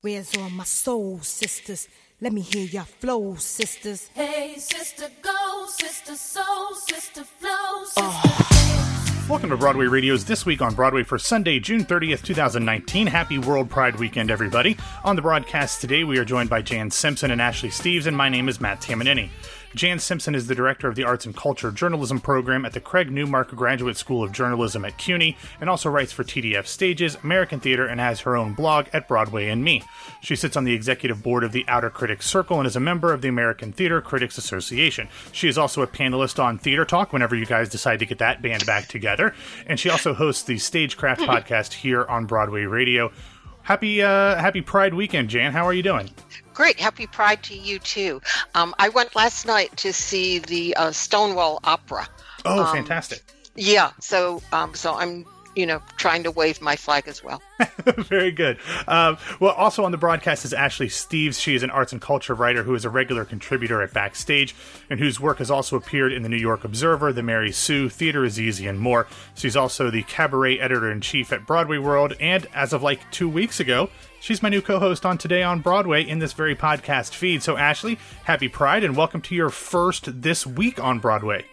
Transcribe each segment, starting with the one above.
Where's all my soul sisters? Let me hear your flow, sisters. Hey, sister, go, sister, soul, sister, flow, ah. sister. Welcome to Broadway Radio's This Week on Broadway for Sunday, June 30th, 2019. Happy World Pride Weekend, everybody. On the broadcast today, we are joined by Jan Simpson and Ashley Steves, and my name is Matt Tamanini. Jan Simpson is the director of the Arts and Culture Journalism program at the Craig Newmark Graduate School of Journalism at CUNY and also writes for TDF Stages, American Theater, and has her own blog at Broadway and Me. She sits on the executive board of the Outer Critics Circle and is a member of the American Theater Critics Association. She is also a panelist on Theater Talk whenever you guys decide to get that band back together. And she also hosts the Stagecraft podcast here on Broadway Radio. Happy uh, Happy Pride weekend, Jan. How are you doing? Great. Happy Pride to you too. Um, I went last night to see the uh, Stonewall Opera. Oh, Um, fantastic. Yeah. So, um, so I'm, you know, trying to wave my flag as well. Very good. Um, well, also on the broadcast is Ashley Steves. She is an arts and culture writer who is a regular contributor at Backstage and whose work has also appeared in the New York Observer, the Mary Sue, Theater is Easy, and more. She's also the cabaret editor in chief at Broadway World, and as of like two weeks ago, she's my new co host on Today on Broadway in this very podcast feed. So, Ashley, happy Pride and welcome to your first This Week on Broadway.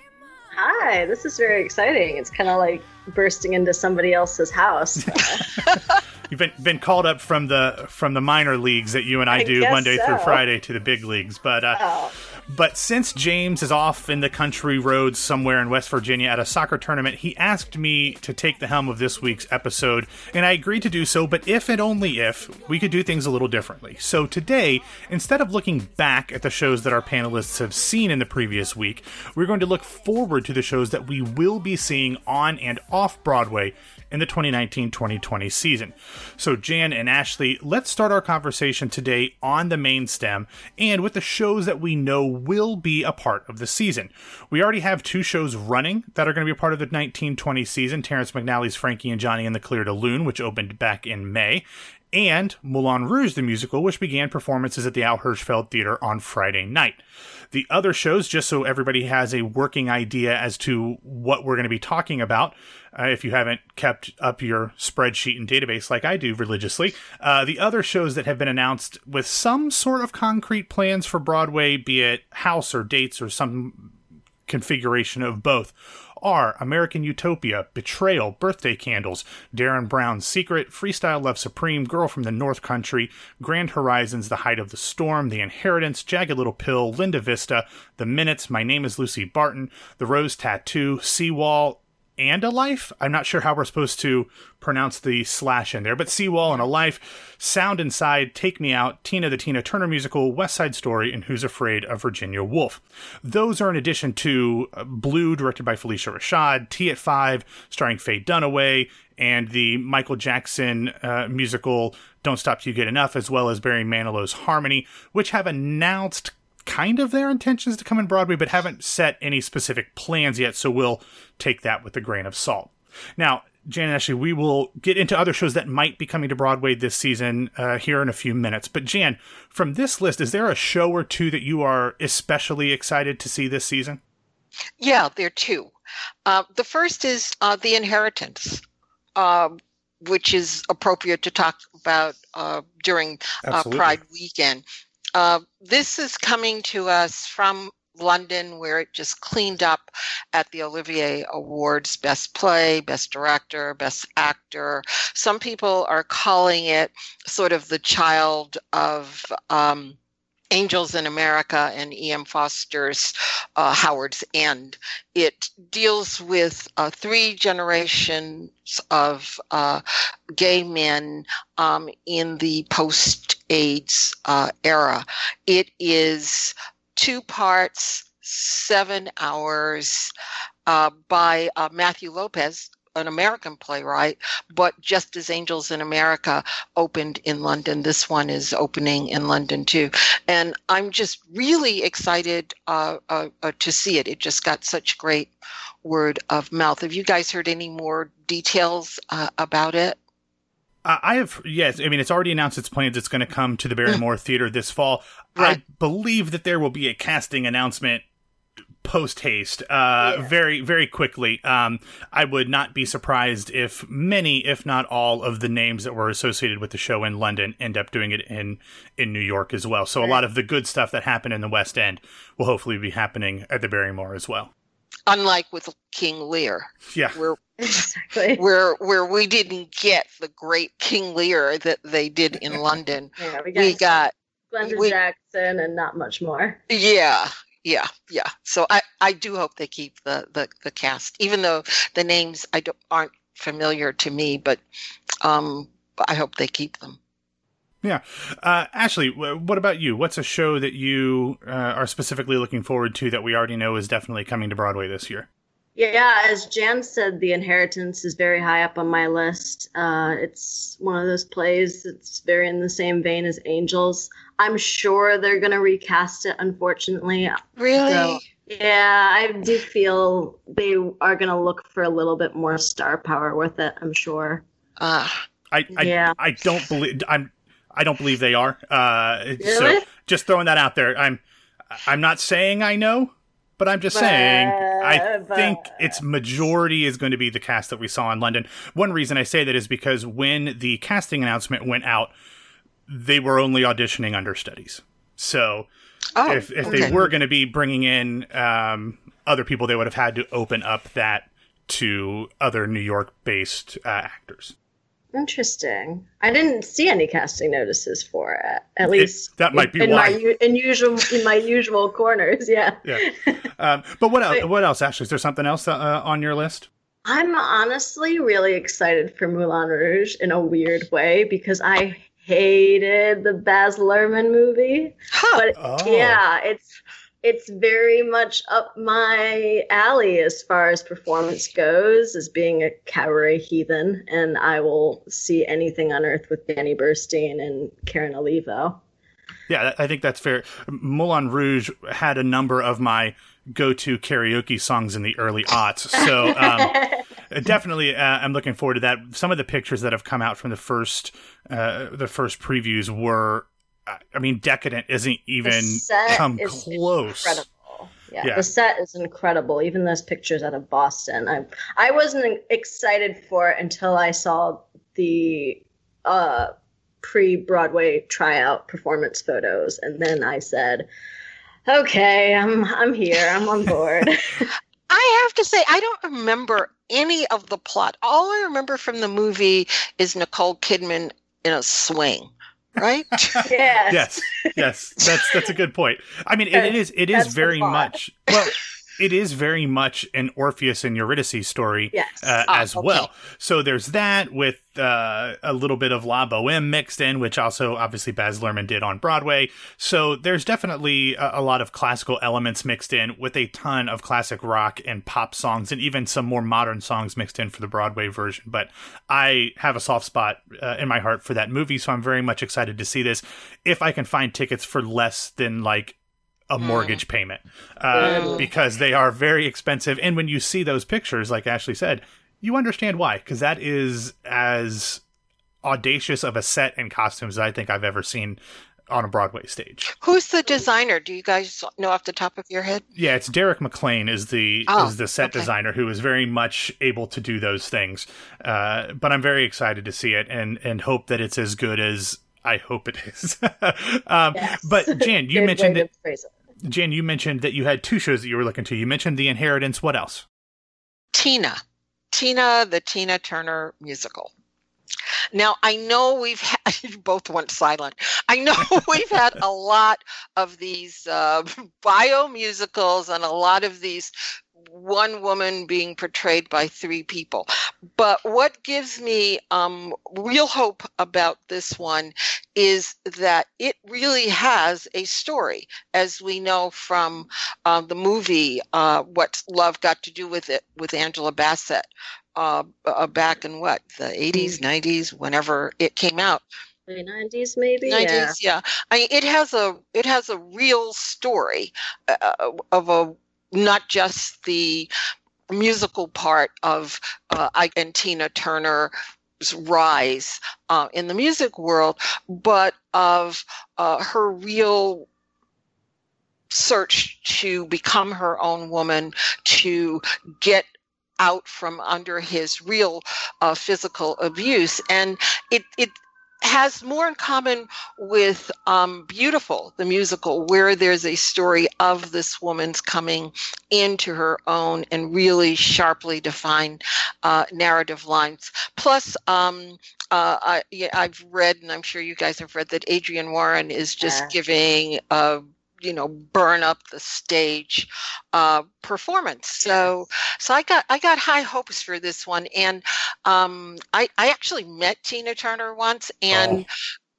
Hi, this is very exciting. It's kind of like bursting into somebody else's house. You've been been called up from the from the minor leagues that you and I, I do Monday through. Friday to the big leagues, but uh, Oh. But since James is off in the country roads somewhere in West Virginia at a soccer tournament, he asked me to take the helm of this week's episode, and I agreed to do so. But if and only if we could do things a little differently. So today, instead of looking back at the shows that our panelists have seen in the previous week, we're going to look forward to the shows that we will be seeing on and off Broadway in the 2019 2020 season. So, Jan and Ashley, let's start our conversation today on the main stem and with the shows that we know will be a part of the season. We already have two shows running that are going to be a part of the 1920 season Terrence McNally's Frankie and Johnny in the Clair de Lune, which opened back in May. And Moulin Rouge, the musical, which began performances at the Al Hirschfeld Theater on Friday night. The other shows, just so everybody has a working idea as to what we're going to be talking about, uh, if you haven't kept up your spreadsheet and database like I do religiously, uh, the other shows that have been announced with some sort of concrete plans for Broadway, be it house or dates or some configuration of both are American Utopia, Betrayal, Birthday Candles, Derren Brown's Secret, Freestyle Love Supreme, Girl from the North Country, Grand Horizons, The Height of the Storm, The Inheritance, Jagged Little Pill, Linda Vista, The Minutes, My Name is Lucy Barton, The Rose Tattoo, Seawall, and a life. I'm not sure how we're supposed to pronounce the slash in there, but Seawall and a life, Sound Inside, Take Me Out, Tina the Tina Turner musical, West Side Story, and Who's Afraid of Virginia Woolf. Those are in addition to uh, Blue, directed by Phylicia Rashad, Tea at Five, starring Faye Dunaway, and the Michael Jackson uh, musical Don't Stop Till You Get Enough, as well as Barry Manilow's Harmony, which have announced kind of their intentions to come in Broadway, but haven't set any specific plans yet, so we'll take that with a grain of salt. Now, Jan and Ashley, we will get into other shows that might be coming to Broadway this season uh, here in a few minutes. But Jan, from this list, is there a show or two that you are especially excited to see this season? Yeah, there are two. Uh, the first is uh, The Inheritance, uh, which is appropriate to talk about uh, during uh, Pride weekend. Uh, this is coming to us from London, where it just cleaned up at the Olivier Awards Best Play, Best Director, Best Actor. Some people are calling it sort of the child of. Um, Angels in America and E.M. Forster's uh, Howard's End. It deals with uh, three generations of uh, gay men um, in the post AIDS uh, era. It is two parts, seven hours uh, by uh, Matthew Lopez. An American playwright, but just as Angels in America opened in London, this one is opening in London too and I'm just really excited uh, uh, uh, to see it. It just got such great word of mouth. Have you guys heard any more details uh, about it? I have, yes. I mean, it's already announced its plans. It's going to come to the Barrymore Theater this fall. Right. I believe that there will be a casting announcement post haste, uh, Yeah. very, very quickly. Um, I would not be surprised if many, if not all, of the names that were associated with the show in London end up doing it in in New York as well. So a lot of the good stuff that happened in the West End will hopefully be happening at the Barrymore as well. Unlike with King Lear, Yeah, where Exactly. where where we didn't get the great King Lear that they did in London. Yeah, we got, We got Glenda we- Jackson and not much more. yeah, yeah, yeah. So I I do hope they keep the the, the cast, even though the names I don't aren't familiar to me, but um, I hope they keep them. yeah. Uh, Ashley, what about you? What's a show that you uh, are specifically looking forward to that we already know is definitely coming to Broadway this year? Yeah, as Jan said, The Inheritance is very high up on my list. Uh, it's one of those plays that's very in the same vein as Angels. I'm sure they're going to recast it, unfortunately. Really? So- Yeah, I do feel they are going to look for a little bit more star power with it, I'm sure. Ah, I, I, Yeah. I don't believe I'm I don't believe they are. Uh, So Really? just throwing that out there. I'm I'm not saying I know, but I'm just saying I But- think its majority is going to be the cast that we saw in London. One reason I say that is because when the casting announcement went out, they were only auditioning understudies. So oh, if if okay. they were going to be bringing in um, other people, they would have had to open up that to other New York based uh, actors. Interesting. I didn't see any casting notices for it. At least that might be in why. my in usual in my usual corners. Yeah. Yeah. Um, but what else? What else? Ashley, is there something else uh, on your list? I'm honestly really excited for Moulin Rouge in a weird way because I hated the Baz Luhrmann movie. Huh. But Oh. yeah, it's it's very much up my alley as far as performance goes, as being a cabaret heathen, and I will see anything on earth with Danny Burstein and Karen Olivo. Yeah, I think that's fair. Moulin Rouge had a number of my go-to karaoke songs in the early aughts, so um, definitely uh, I'm looking forward to that. Some of the pictures that have come out from the first uh, the first previews were, I mean, decadent isn't even come is close. incredible. Yeah, Yeah. the set is incredible. Even those pictures out of Boston, I I wasn't excited for it until I saw the uh, pre-Broadway tryout performance photos, and then I said, "Okay, I'm I'm here. I'm on board." I have to say, I don't remember any of the plot. All I remember from the movie is Nicole Kidman in a swing, right? yes. yes, yes, that's that's a good point. I mean, it, it is it is very much well, it is very much an Orpheus and Eurydice story Yes. uh, Ah, as okay. well. So there's that with uh, a little bit of La Boheme mixed in, which also obviously Baz Luhrmann did on Broadway. So there's definitely a, a lot of classical elements mixed in with a ton of classic rock and pop songs and even some more modern songs mixed in for the Broadway version. But I have a soft spot uh, in my heart for that movie, so I'm very much excited to see this. If I can find tickets for less than like a mortgage payment uh, Mm. because they are very expensive. And when you see those pictures, like Ashley said, you understand why because that is as audacious of a set and costumes as I think I've ever seen on a Broadway stage. Who's the designer? Do you guys know off the top of your head? Yeah, it's Derek McLane is the Oh, is the set okay. designer who is very much able to do those things. Uh, but I'm very excited to see it and and hope that it's as good as I hope it is. um, Yes. But Jan, you Good mentioned that to phrase it. Jan, you mentioned that you had two shows that you were looking to. You mentioned The Inheritance. What else? Tina. Tina, the Tina Turner musical. Now, I know we've had, you both went silent. I know we've had a lot of these uh, bio musicals and a lot of these one woman being portrayed by three people. But what gives me um, real hope about this one is that it really has a story, as we know from uh, the movie uh, "What Love Got to Do with It" with Angela Bassett uh, uh, back in what the 80s, 90s, whenever it came out. Late 90s, maybe? 90s, Yeah. yeah. I mean, it has a it has a real story uh, of a not just the musical part of uh, and Tina Turner's rise uh, in the music world, but of uh, her real search to become her own woman, to get out from under his real uh, physical abuse, and it it has more in common with um, Beautiful, the musical, where there's a story of this woman's coming into her own and really sharply defined uh, narrative lines. Plus, um, uh, I, yeah, I've read, and I'm sure you guys have read, that Adrienne Warren is just Yeah. giving a you know burn up the stage uh, performance. So so I got I got high hopes for this one, and um, I I actually met Tina Turner once, and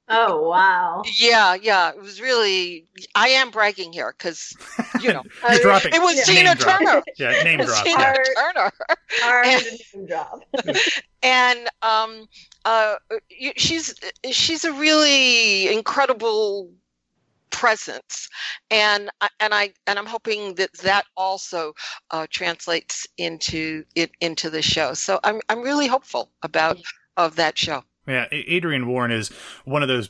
Oh wow. yeah, yeah, it was really. I am bragging here because you know You're dropping. it was Yeah. Tina Name drop. Turner. Yeah, name It drop. Tina Yeah. Turner, Hard And- name drop. and um, uh, y- she's she's a really incredible presence. And I- and i and i'm hoping that that also uh, translates into it into the show. So i'm i'm really hopeful about of that show. Yeah, A- Adrienne Warren is one of those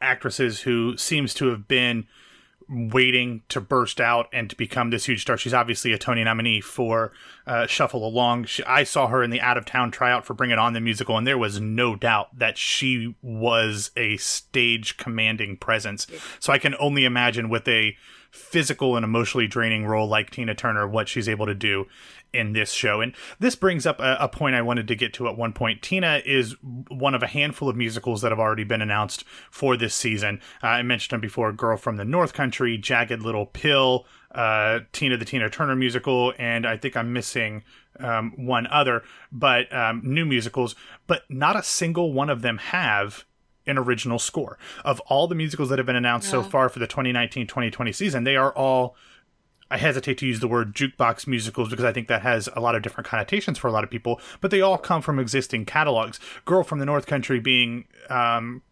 actresses who seems to have been waiting to burst out and to become this huge star. She's obviously a Tony nominee for uh, Shuffle Along. She, I saw her in the out of town tryout for Bring It On the musical, and there was no doubt that she was a stage commanding presence. So I can only imagine with a physical and emotionally draining role like Tina Turner, what she's able to do in this show. And this brings up a, a point I wanted to get to at one point. Tina is one of a handful of musicals that have already been announced for this season. Uh, I mentioned them before Girl from the North Country, Jagged Little Pill, uh, Tina the Tina Turner musical, and I think I'm missing um, one other, but um, new musicals. But not a single one of them have an original score. Of all the musicals that have been announced so far for the 2019 2020 season, they are all I hesitate to use the word jukebox musicals because I think that has a lot of different connotations for a lot of people, but they all come from existing catalogs. Girl from the North Country being um,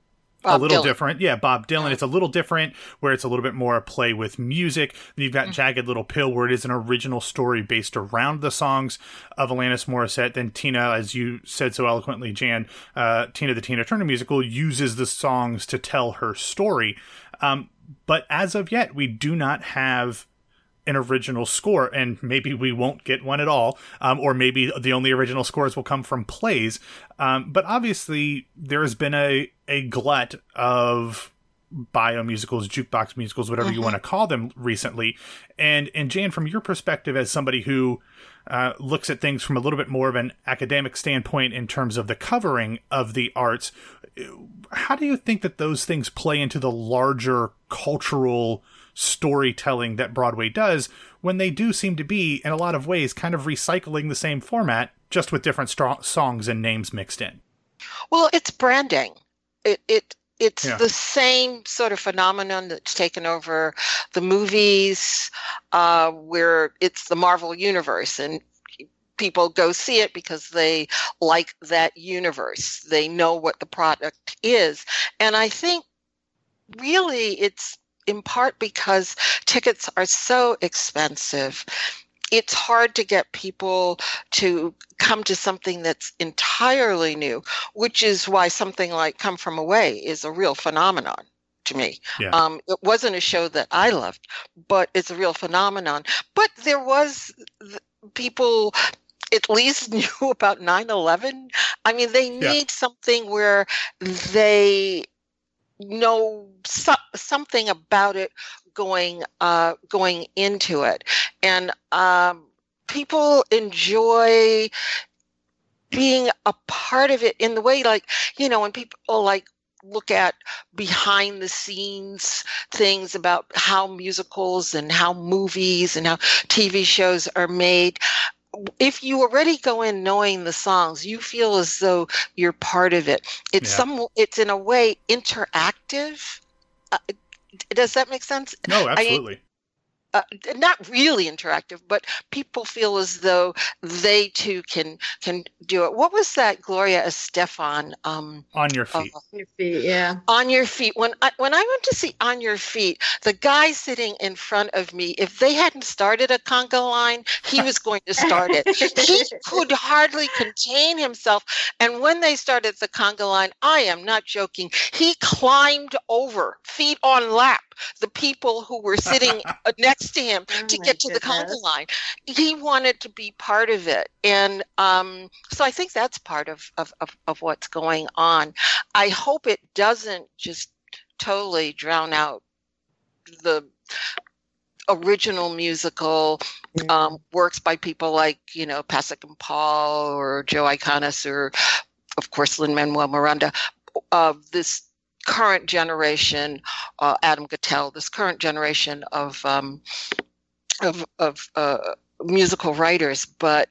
a little Dylan. different. Yeah, Bob Dylan. It's a little different where it's a little bit more a play with music. Then you've got Mm-hmm. Jagged Little Pill where it is an original story based around the songs of Alanis Morissette. Then Tina, as you said so eloquently, Jan, uh, Tina the Tina Turner musical uses the songs to tell her story. Um, but as of yet, we do not have an original score, and maybe we won't get one at all, um, or maybe the only original scores will come from plays. Um, but obviously, there has been a a glut of bio musicals, jukebox musicals, whatever you want to call them, recently. And and Jan, from your perspective as somebody who uh, looks at things from a little bit more of an academic standpoint in terms of the covering of the arts, how do you think that those things play into the larger cultural storytelling that Broadway does when they do seem to be, in a lot of ways, kind of recycling the same format, just with different stro- songs and names mixed in? Well, it's branding. It it it's Yeah. the same sort of phenomenon that's taken over the movies, uh, where it's the Marvel universe, and people go see it because they like that universe. They know what the product is, and I think really it's in part because tickets are so expensive. It's hard to get people to come to something that's entirely new, which is why something like Come From Away is a real phenomenon to me. Yeah. Um, it wasn't a show that I loved, but it's a real phenomenon. But there was people at least knew about 9-11 i mean they Yeah. need something where they know so- something about it going uh, going into it. And um, people enjoy being a part of it in the way like you know when people like look at behind the scenes things about how musicals and how movies and how TV shows are made if you already go in knowing the songs you feel as though you're part of it it's Yeah. some it's in a way interactive uh, does that make sense No, absolutely. Uh, not really interactive, but people feel as though they too can can do it. What was that Gloria Estefan um, On your uh, feet. Your feet, yeah. on your feet? When I, when I went to see On Your Feet, the guy sitting in front of me, if they hadn't started a conga line, he was going to start it. he could hardly contain himself. And when they started the conga line, I am not joking. He climbed over, feet on lap, the people who were sitting uh, next to him Oh to my get to the conga line. He wanted to be part of it. And um, so I think that's part of, of, of, of what's going on. I hope it doesn't just totally drown out the original musical um, works by people like you know Pasek and Paul or Joe Iconis or of course Lin Manuel Miranda. Uh, this current generation, uh, Adam Guettel, this current generation of um, of, of uh, musical writers, but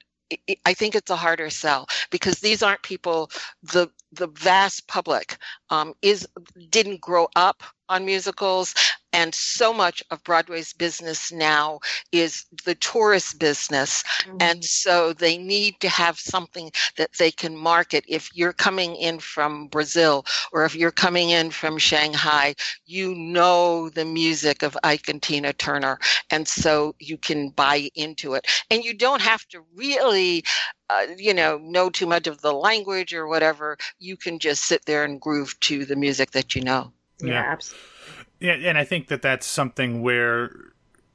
I- think it's a harder sell because these aren't people. the The vast public um, is didn't grow up on musicals, and so much of Broadway's business now is the tourist business, and so they need to have something that they can market. If you're coming in from Brazil or if you're coming in from Shanghai, you know the music of Ike and Tina Turner, and so you can buy into it. And you don't have to really, uh, you know, know too much of the language or whatever. You can just sit there and groove to the music that you know. yeah, Yeah. absolutely. Yeah, and I think that that's something where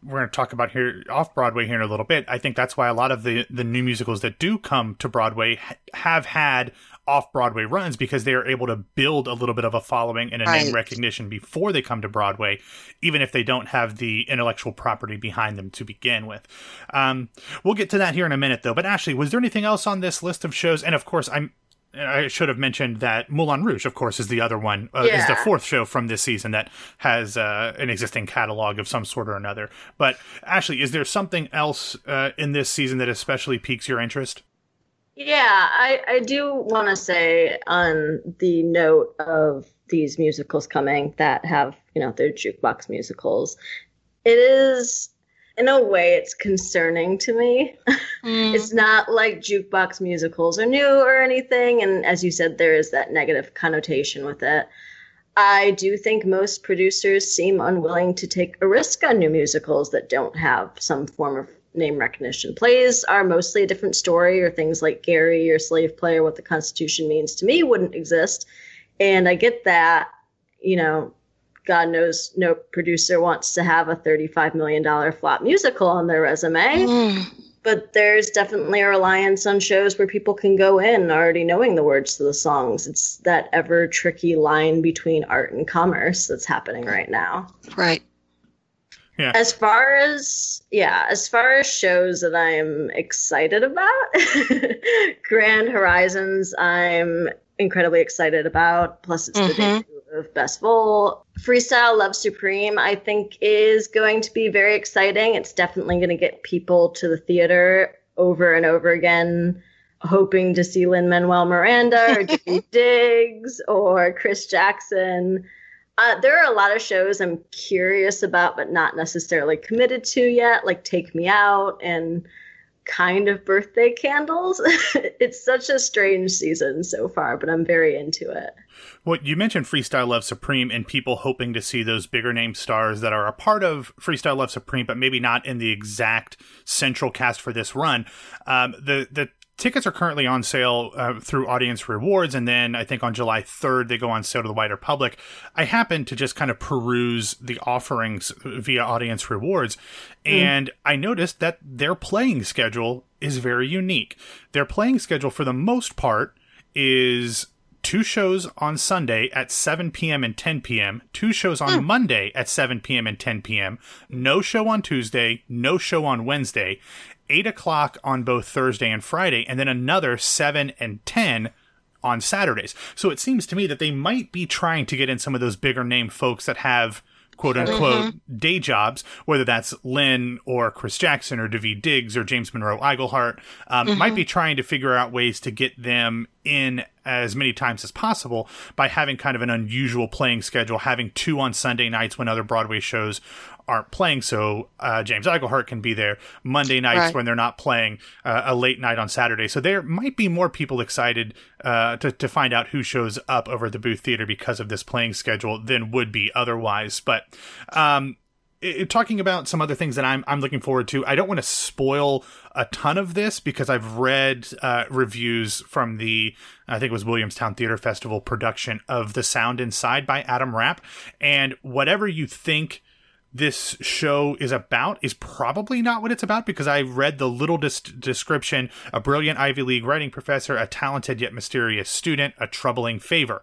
we're going to talk about here off Broadway here in a little bit. I think that's why a lot of the the new musicals that do come to Broadway ha- have had off Broadway runs because they are able to build a little bit of a following and a name recognition before they come to Broadway, even if they don't have the intellectual property behind them to begin with. Um, we'll get to that here in a minute, though. But Ashley, was there anything else on this list of shows? And of course, I'm. I should have mentioned that Moulin Rouge, of course, is the other one. Uh, Is the fourth show from this season that has uh, an existing catalog of some sort or another. But Ashley, is there something else uh, in this season that especially piques your interest? Yeah, I, I do want to say on the note of these musicals coming that have, you know, their jukebox musicals, it is, in a way, it's concerning to me. Mm. It's not like jukebox musicals are new or anything. And as you said, there is that negative connotation with it. I do think most producers seem unwilling to take a risk on new musicals that don't have some form of name recognition. Plays are mostly a different story, or things like Gary or Slave Play or What the Constitution Means to Me wouldn't exist. And I get that, you know, God knows no producer wants to have a $35 million flop musical on their resume Mm. but there's definitely a reliance on shows where people can go in already knowing the words to the songs. It's that ever tricky line between art and commerce that's happening right now. Right. Yeah. As far as yeah, as far as shows that I'm excited about, Grand Horizons, I'm incredibly excited about. Plus, it's the Mhm. debut of Bess Wohl. Freestyle Love Supreme, I think, is going to be very exciting. It's definitely going to get people to the theater over and over again, hoping to see Lin Manuel Miranda or Jimmy Diggs or Chris Jackson. Uh, there are a lot of shows I'm curious about, but not necessarily committed to yet, like Take Me Out and kind of Birthday Candles. it's such a strange season so far, but I'm very into it. What you mentioned Freestyle Love Supreme and people hoping to see those bigger name stars that are a part of Freestyle Love Supreme, but maybe not in the exact central cast for this run. Um, the the tickets are currently on sale uh, through Audience Rewards, and then I think on July third they go on sale to the wider public. I happened to just kind of peruse the offerings via Audience Rewards, and I noticed that their playing schedule is very unique. Their playing schedule, for the most part, is two shows on Sunday at 7 p.m. and 10 p.m., two shows on hmm. Monday at 7 p.m. and 10 p.m., no show on Tuesday, no show on Wednesday, 8 o'clock on both Thursday and Friday, and then another 7 and 10 on Saturdays. So it seems to me that they might be trying to get in some of those bigger name folks that have quote unquote day jobs, whether that's Lin or Chris Jackson or Daveed Diggs or James Monroe Iglehart, um, might be trying to figure out ways to get them in as many times as possible by having kind of an unusual playing schedule, having two on Sunday nights when other Broadway shows aren't playing. So uh, James Iglehart can be there Monday nights Right. when they're not playing uh, a late night on Saturday. So there might be more people excited uh, to, to find out who shows up over at the Booth Theater because of this playing schedule than would be otherwise. But um, i talking about some other things that I'm I'm looking forward to. I don't want to spoil a ton of this because I've read uh, reviews from the I think it was Williamstown Theater Festival production of The Sound Inside by Adam Rapp, and whatever you think this show is about is probably not what it's about because I read the little dis- description a brilliant Ivy League writing professor, a talented yet mysterious student, a troubling favor.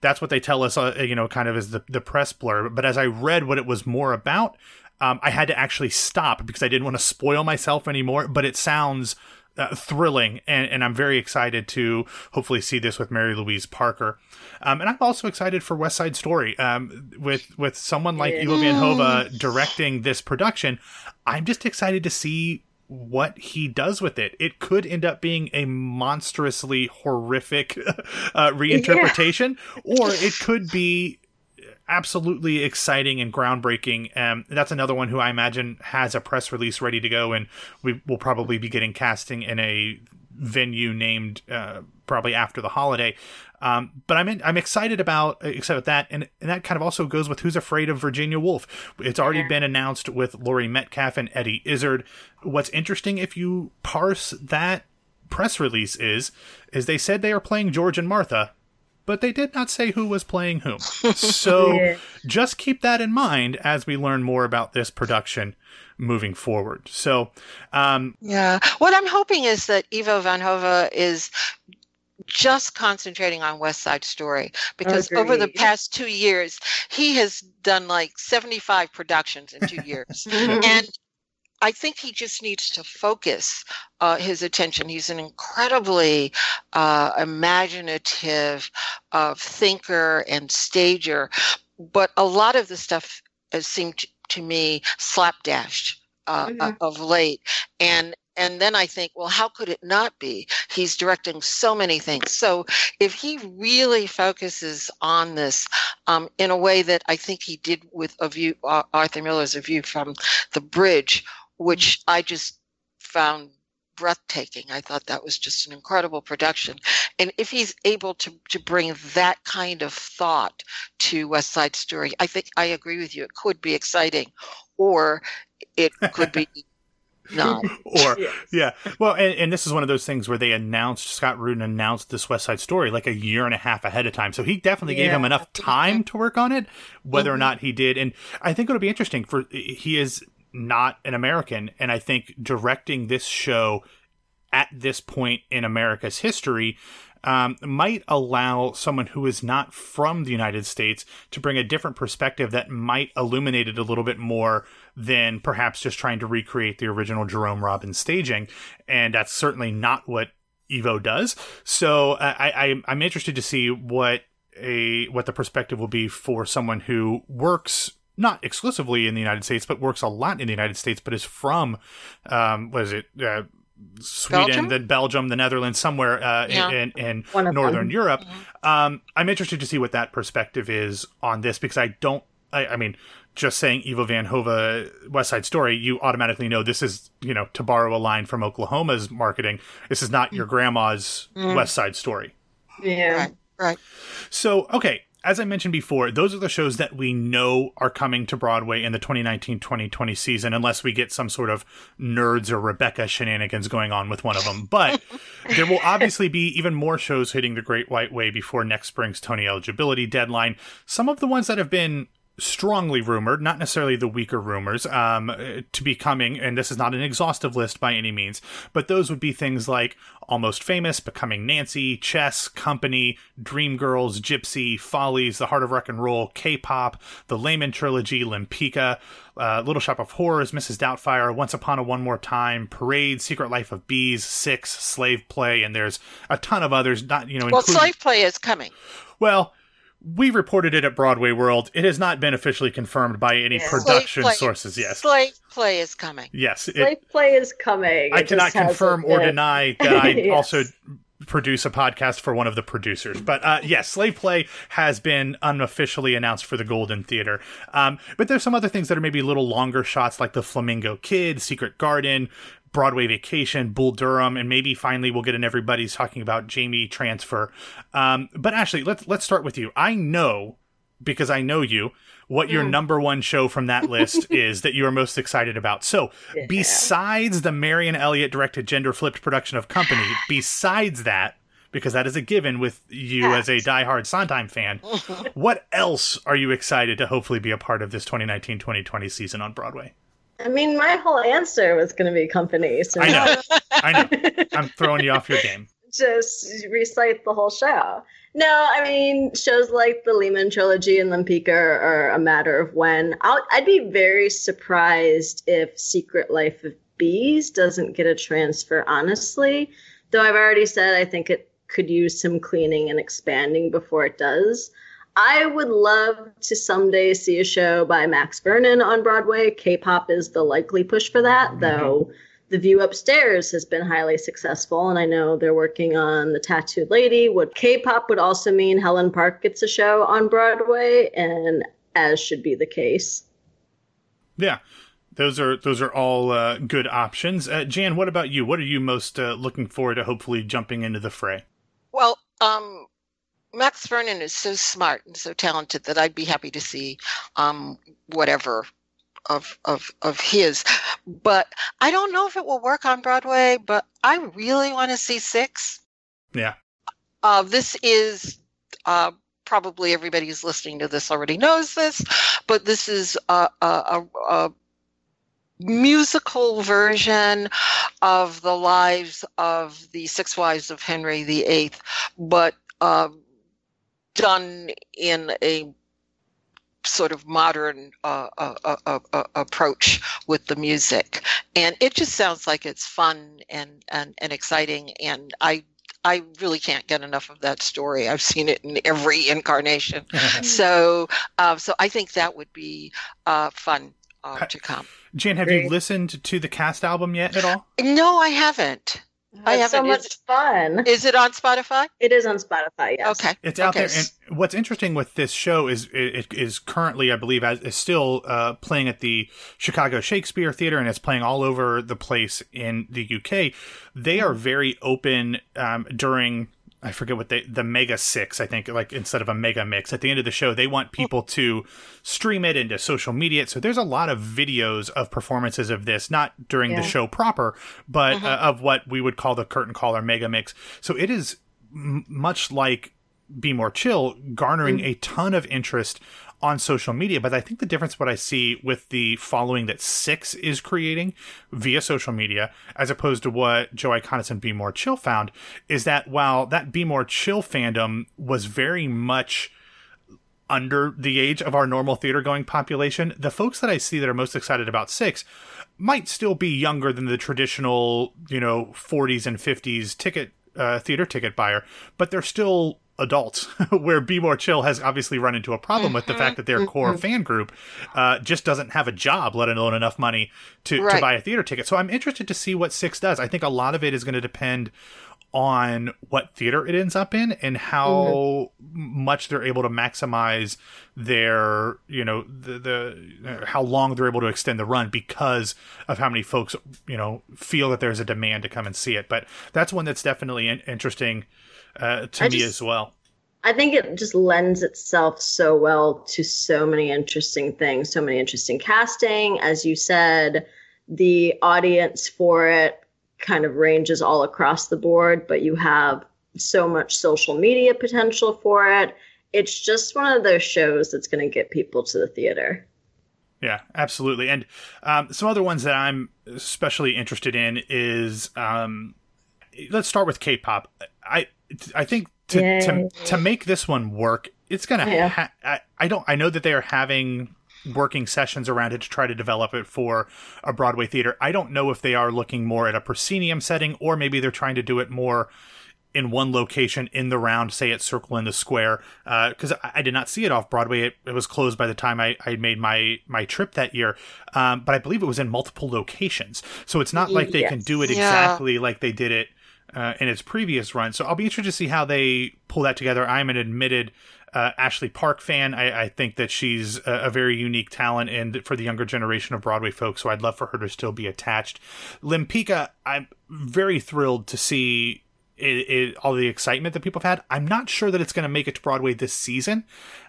That's what they tell us, uh, you know, kind of as the, the press blurb. But as I read what it was more about, um, I had to actually stop because I didn't want to spoil myself anymore. But it sounds uh, thrilling, and, and I'm very excited to hopefully see this with Mary Louise Parker. Um, and I'm also excited for West Side Story um, with with someone like Yeah. Ivo Van Hove directing this production. I'm just excited to see what he does with it. It could end up being a monstrously horrific uh, reinterpretation, or it could be absolutely exciting and groundbreaking. Um, that's another one who I imagine has a press release ready to go, and we will probably be getting casting in a venue named uh, probably after the holiday. Um, but I'm in, I'm excited about excited about that, and, and that kind of also goes with Who's Afraid of Virginia Woolf. It's already been announced with Laurie Metcalf and Eddie Izzard. What's interesting if you parse that press release is is they said they are playing George and Martha, but they did not say who was playing whom. So Yeah. just keep that in mind as we learn more about this production moving forward. So, um, Yeah. What I'm hoping is that Ivo Van Hove is just concentrating on West Side Story because over the past two years, he has done like 75 productions in two years. And I think he just needs to focus uh, his attention. He's an incredibly uh, imaginative uh, thinker and stager, but a lot of the stuff has seemed to me slapdashed uh, Mhm. of late. And and then I think, well, how could it not be? He's directing so many things. So if he really focuses on this um, in a way that I think he did with a view, uh, Arthur Miller's A View from the Bridge, which I just found breathtaking. I thought that was just an incredible production. And if he's able to to bring that kind of thought to West Side Story, I think I agree with you. It could be exciting, or it could be No. or Yes. yeah, well, and, and this is one of those things where they announced Scott Rudin announced this West Side Story like a year and a half ahead of time, so he definitely gave him enough time to work on it. Whether or Mhm. not he did, and I think it'll be interesting for he is not an American, and I think directing this show at this point in America's history um, might allow someone who is not from the United States to bring a different perspective that might illuminate it a little bit more than perhaps just trying to recreate the original Jerome Robbins staging. And that's certainly not what Ivo does. So uh, I, I I'm interested to see what a what the perspective will be for someone who works not exclusively in the United States, but works a lot in the United States, but is from um, what is it? Uh, Sweden, Belgium? then Belgium, the Netherlands, somewhere uh, Yeah. in, in, in Northern them. Europe. Um, I'm interested to see what that perspective is on this because I don't. I, I mean, just saying Ivo Van Hove West Side Story, you automatically know this is you know to borrow a line from Oklahoma's marketing. This is not your grandma's West Side Story. Yeah. Right. Right. So, okay, as I mentioned before, those are the shows that we know are coming to Broadway in the 2019 2020 season, unless we get some sort of nerds or Rebecca shenanigans going on with one of them. But there will obviously be even more shows hitting the Great White Way before next spring's Tony eligibility deadline. Some of the ones that have been strongly rumored, not necessarily the weaker rumors, um, to be coming, and this is not an exhaustive list by any means, but those would be things like Almost Famous, Becoming Nancy, Chess, Company, Dreamgirls, Gypsy, Follies, The Heart of Rock and Roll, K-pop, The Lehman Trilogy, Lempicka, uh, Little Shop of Horrors, Mrs. Doubtfire, Once Upon a One More Time, Parade, Secret Life of Bees, Six, Slave Play, and there's a ton of others. Not you know, Well, including- slave play is coming. well, we reported it at Broadway World. It has not been officially confirmed by any Yeah. production play- sources. Yes, Slave play is coming. yes. It, Slave play is coming. I It cannot confirm or been- deny that I Yes. also produce a podcast for one of the producers. But uh, yes, Slave Play has been unofficially announced for the Golden Theater. Um, but there's some other things that are maybe a little longer shots, like the Flamingo Kid, Secret Garden. Broadway Vacation, Bull Durham, and maybe finally we'll get in everybody's talking about Jamie Transfer. Um, but Ashley, let's let's start with you. I know because I know you, what your Mm. number one show from that list is that you are most excited about. So, Yeah. besides the Marianne Elliott directed gender flipped production of Company, besides that, because that is a given with you as a diehard Sondheim fan, what else are you excited to hopefully be a part of this 2019 2020 season on Broadway? I mean, my whole answer was going to be company. So I know. I know. I'm throwing you off your game. just recite the whole show. No, I mean shows like the Lehman trilogy and Lempicka are a matter of when. I'll, I'd be very surprised if Secret Life of Bees doesn't get a transfer. Honestly, though I've already said I think it could use some cleaning and expanding before it does. I would love to someday see a show by Max Vernon on Broadway. K-pop is the likely push for that, though. The View Upstairs has been highly successful, and I know they're working on The Tattooed Lady. What K-pop would also mean Helen Park gets a show on Broadway, and as should be the case. Yeah. Those are those are all uh, good options. Uh, Jan, what about you? What are you most uh, looking forward to hopefully jumping into the fray? Well, um, Max Vernon is so smart and so talented that I'd be happy to see um, whatever of of of his. But I don't know if it will work on Broadway. But I really want to see Six. Yeah. Uh, this is uh, probably everybody who's listening to this already knows this, but this is a, a, a, a musical version of the lives of the six wives of Henry VIII, but uh, done in a sort of modern uh, uh, uh, uh, uh, approach with the music, and it just sounds like it's fun and and, and exciting, and I. I really can't get enough of that story. I've seen it in every incarnation. So, uh, so I think that would be uh, fun uh, to come. Jan, have you listened to the cast album yet at all? No, I haven't. I It's so much Is- fun. Is it on Spotify? It is on Spotify, yes. Okay. It's out Okay. there, and what's interesting with this show is it, it is currently, I believe, as is still uh, playing at the Chicago Shakespeare Theater, and it's playing all over the place in the UK. They are very open um, during. I forget what they the Mega Six. I think like instead of a Mega Mix at the end of the show, they want people to stream it into social media. So there's a lot of videos of performances of this, not during the show proper, but uh, of what we would call the curtain call or Mega Mix. So it is m- much like be more chill garnering a ton of interest on social media. But i think the difference what i see with the following that six is creating via social media as opposed to what joe iconis and be more chill found is that while that be more chill fandom was very much under the age of our normal theater going population, the folks that I see that are most excited about six might still be younger than the traditional, you know, 40s and 50s ticket uh, theater ticket buyer, but they're still adults. where Be More Chill has obviously run into a problem with the fact that their core fan group uh, just doesn't have a job, let alone enough money to, to buy a theater ticket. So I'm interested to see what six does. I think a lot of it is going to depend on what theater it ends up in and how much they're able to maximize their you know the, the uh, how long they're able to extend the run because of how many folks you know feel that there's a demand to come and see it but that's one that's definitely in- interesting uh, to I me just- as well I think it just lends itself so well to so many interesting things, so many interesting casting. As you said, the audience for it kind of ranges all across the board, but you have so much social media potential for it. It's just one of those shows that's going to get people to the theater. Yeah, absolutely. And um, some other ones that I'm especially interested in is um, let's start with K-pop. I I think to to, Yay. to make this one work, it's gonna. Yeah. Ha- I, I don't. I know that they are having working sessions around it to try to develop it for a Broadway theater. I don't know if they are looking more at a proscenium setting or maybe they're trying to do it more in one location in the round, say at Circle in the Square, because I, I did not see it off Broadway. It, it was closed by the time I, I made my my trip that year, um, but I believe it was in multiple locations. So it's not like they can do it Yeah. exactly like they did it uh, in its previous run. So I'll be interested to see how they pull that together. I'm an admitted uh, Ashley Park fan. I, I think that she's a, a very unique talent and for the younger generation of Broadway folks. So I'd love for her to still be attached. Lempicka, I'm very thrilled to see it, it, all the excitement that people have had. I'm not sure that it's going to make it to Broadway this season.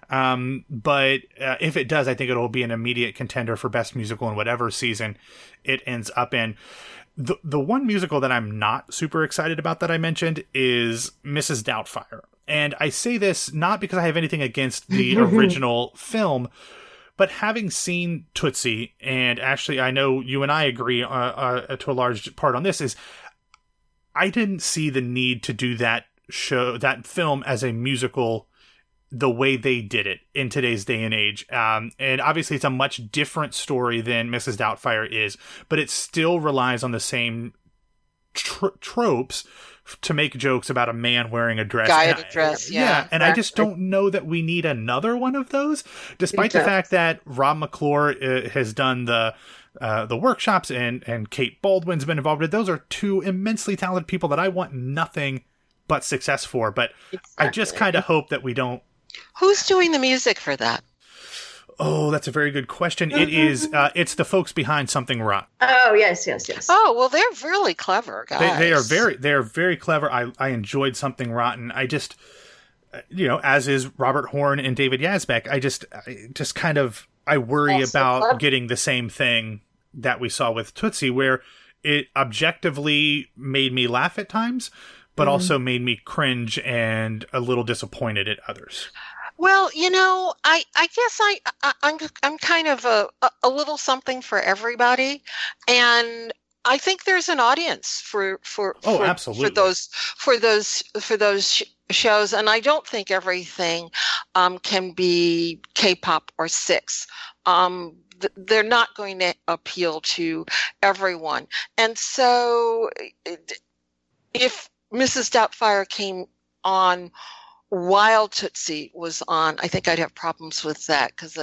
Um, but uh, if it does, I think it'll be an immediate contender for best musical in whatever season it ends up in. The the one musical that I'm not super excited about that I mentioned is Mrs. Doubtfire. And I say this not because I have anything against the original film, but having seen Tootsie, and Ashley, I know you and I agree uh, uh, to a large part on this, is I didn't see the need to do that show, that film as a musical the way they did it in today's day and age. Um, and obviously, it's a much different story than Mrs. Doubtfire is, but it still relies on the same tr- tropes to make jokes about a man wearing a dress. Guy in a dress, yeah, and I just don't know that we need another one of those, despite the fact that Rob McClure uh, has done the. Uh, the workshops and and Kate Baldwin's been involved with. Those are two immensely talented people that I want nothing but success for. But I just kind of hope that we don't Who's doing the music for that? Oh, that's a very good question. It is. Uh, it's the folks behind something rotten. Oh yes, yes, yes. Oh, well, they're really clever guys. They, they are very. They are very clever. I I enjoyed something rotten. I just, uh, you know, as is Robert Horn and David Yazbek. I just, I just kind of, I worry Also about clever. getting the same thing that we saw with Tootsie, where it objectively made me laugh at times, but Mm-hmm. also made me cringe and a little disappointed at others. Well, you know, I I guess I, I I'm I'm kind of a, a a little something for everybody, and I think there's an audience for for Oh, for, absolutely. for those for those for those sh- shows, and I don't think everything um, can be K-pop or six. Um, th- they're not going to appeal to everyone, and so if Mrs. Doubtfire came on while Tootsie was on, I think I'd have problems with that because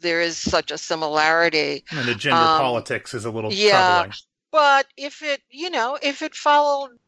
there is such a similarity. And the gender Um, politics is a little yeah. troubling. But if it, you know, if it followed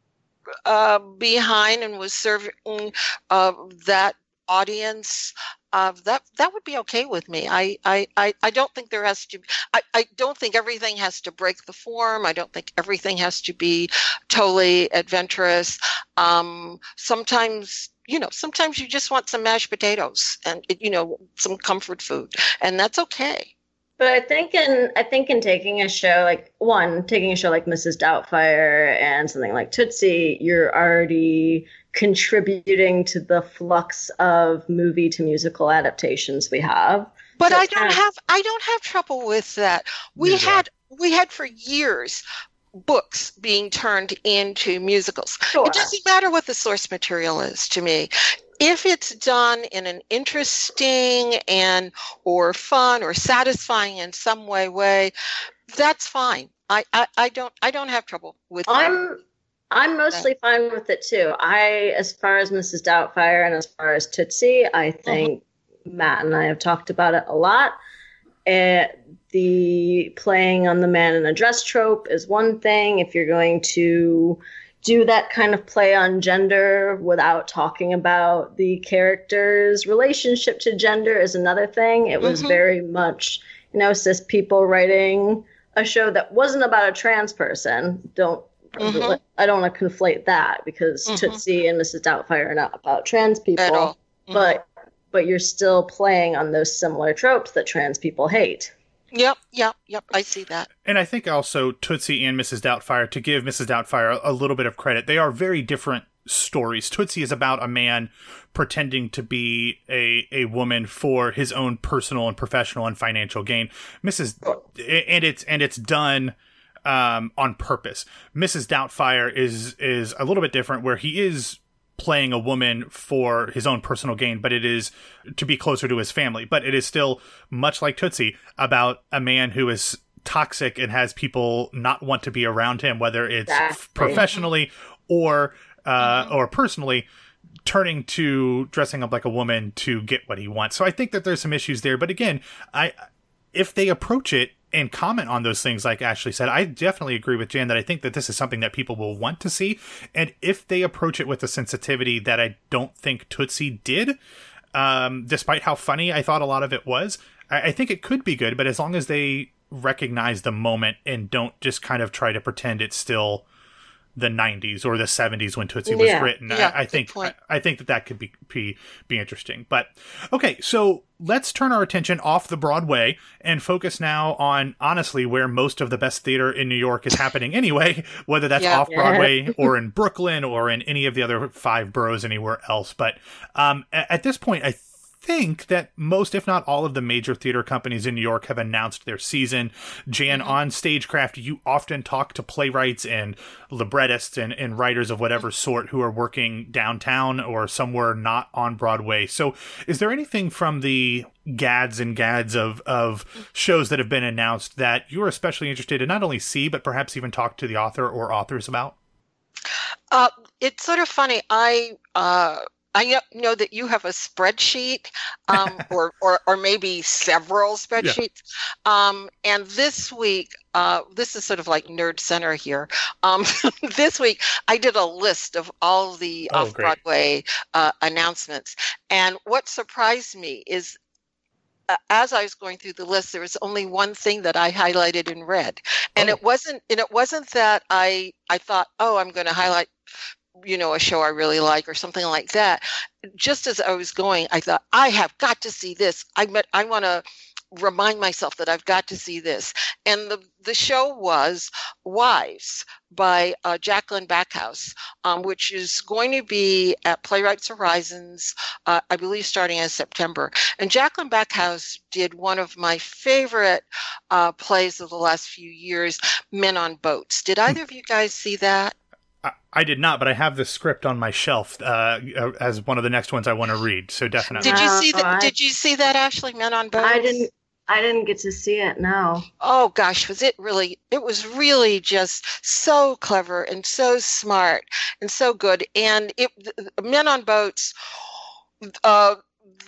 uh, behind and was serving uh, that audience, uh, that that would be okay with me. I, I, I, I don't think there has to. I, I don't think everything has to break the form. I don't think everything has to be totally adventurous. Um, sometimes you know, sometimes you just want some mashed potatoes and you know some comfort food, and that's okay. But I think in I think in taking a show like one, taking a show like Mrs. Doubtfire and something like Tootsie, you're already contributing to the flux of movie to musical adaptations we have. But So I don't kind of- have I don't have trouble with that. We Neither had we had for years books being turned into musicals. Sure. It doesn't matter what the source material is to me. If it's done in an interesting and or fun or satisfying in some way way, that's fine. I, I, I don't I don't have trouble with that. I'm mostly fine with it too. I, as far as Mrs. Doubtfire and as far as Tootsie, I think Matt and I have talked about it a lot. Uh, the playing on the man in a dress trope is one thing. If you're going to do that kind of play on gender without talking about the character's relationship to gender is another thing. It was Mhm. very much, you know, cis people writing a show that wasn't about a trans person. Don't Mhm. I don't want to conflate that because Mhm. Tootsie and Mrs. Doubtfire are not about trans people, At all. Mhm. but but you're still playing on those similar tropes that trans people hate. Yep, yep, yep. I see that. And I think also Tootsie and Mrs. Doubtfire, to give Mrs. Doubtfire a, a little bit of credit, they are very different stories. Tootsie is about a man pretending to be a, a woman for his own personal and professional and financial gain. Mrs. and it's and it's done um, on purpose. Mrs. Doubtfire is is a little bit different, where he is playing a woman for his own personal gain, but it is to be closer to his family. But it is still much like Tootsie about a man who is toxic and has people not want to be around him, whether it's Exactly. professionally or uh, or personally. Turning to dressing up like a woman to get what he wants. So I think that there's some issues there. But again, I if they approach it and comment on those things like Ashley said, I definitely agree with Jan that I think that this is something that people will want to see. And if they approach it with the sensitivity that I don't think Tootsie did, um, despite how funny I thought a lot of it was, I, I think it could be good. But as long as they recognize the moment and don't just kind of try to pretend it's still the 90s or the 70s when Tootsie was written. Yeah, I, I think I. I think that that could be, be be interesting. But okay, so let's turn our attention off the Broadway and focus now on honestly where most of the best theater in New York is happening anyway, whether that's Yeah. off Broadway or in Brooklyn or in any of the other five boroughs anywhere else. But um, a- at this point, I think that most, if not all, of the major theater companies in New York have announced their season. Jan, Mm-hmm. on Stagecraft, you often talk to playwrights and librettists and, and writers of whatever Mm-hmm. sort who are working downtown or somewhere not on Broadway. So, is there anything from the gads and gads of, of shows that have been announced that you're especially interested in not only see, but perhaps even talk to the author or authors about? Uh, it's sort of funny. I uh, I kno- know that you have a spreadsheet, um, or, or or maybe several spreadsheets. Um, and this week, uh, this is sort of like nerd center here. Um, this week, I did a list of all the Oh, off Broadway uh, announcements, and what surprised me is. uh, As I was going through the list, there was only one thing that I highlighted in red, and Oh. it wasn't. And it wasn't that I I thought, oh, I'm going to highlight you know, a show I really like or something like that. Just as I was going, I thought, I have got to see this. I met, I want to remind myself that I've got to see this. And the, the show was Wives by uh, Jaclyn Backhaus, um, which is going to be at Playwrights Horizons, uh, I believe starting in September. And Jaclyn Backhaus did one of my favorite uh, plays of the last few years, Men on Boats. Did either of you guys see that? I, I did not, but I have the script on my shelf uh, as one of the next ones I want to read. So definitely. Did you see that? Did you see that, Ashley? Men on Boats. I didn't. I didn't get to see it. No. Oh gosh, was it really? It was really just so clever and so smart and so good. And it, Men on Boats. Uh,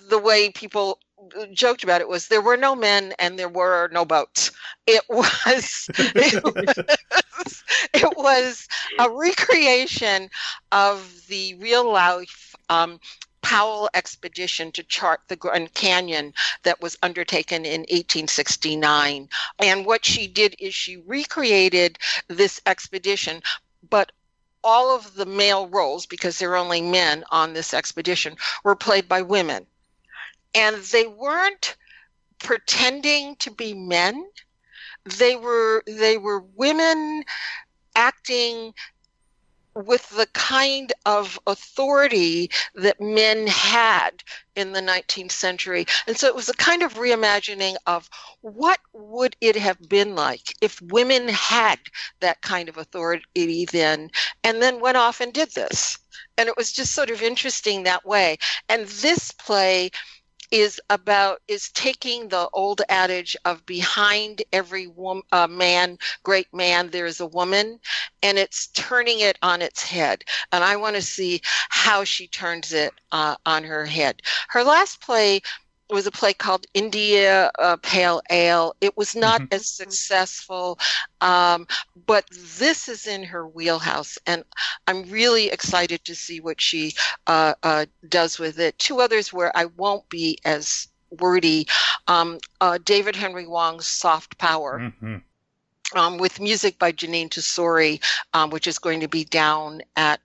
the way people joked about it was there were no men and there were no boats. It was. It was, it was a recreation of the real life um, Powell expedition to chart the Grand Canyon that was undertaken in 1869. And what she did is she recreated this expedition, but all of the male roles, because there are only men on this expedition, were played by women. And they weren't pretending to be men. They were they were women acting with the kind of authority that men had in the 19th century. And so it was a kind of reimagining of what would it have been like if women had that kind of authority then and then went off and did this. And it was just sort of interesting that way. And this play is about is taking the old adage of behind every woman, uh, man, great man, there is a woman, and it's turning it on its head. And I want to see how she turns it uh, on her head. Her last play was a play called India uh, Pale Ale. It was not Mhm. as successful, um, but this is in her wheelhouse, and I'm really excited to see what she uh, uh, does with it. Two others where I won't be as wordy. Um, uh, David Henry Hwang's Soft Power Mhm. um, with music by Jeanine Tesori, um, which is going to be down at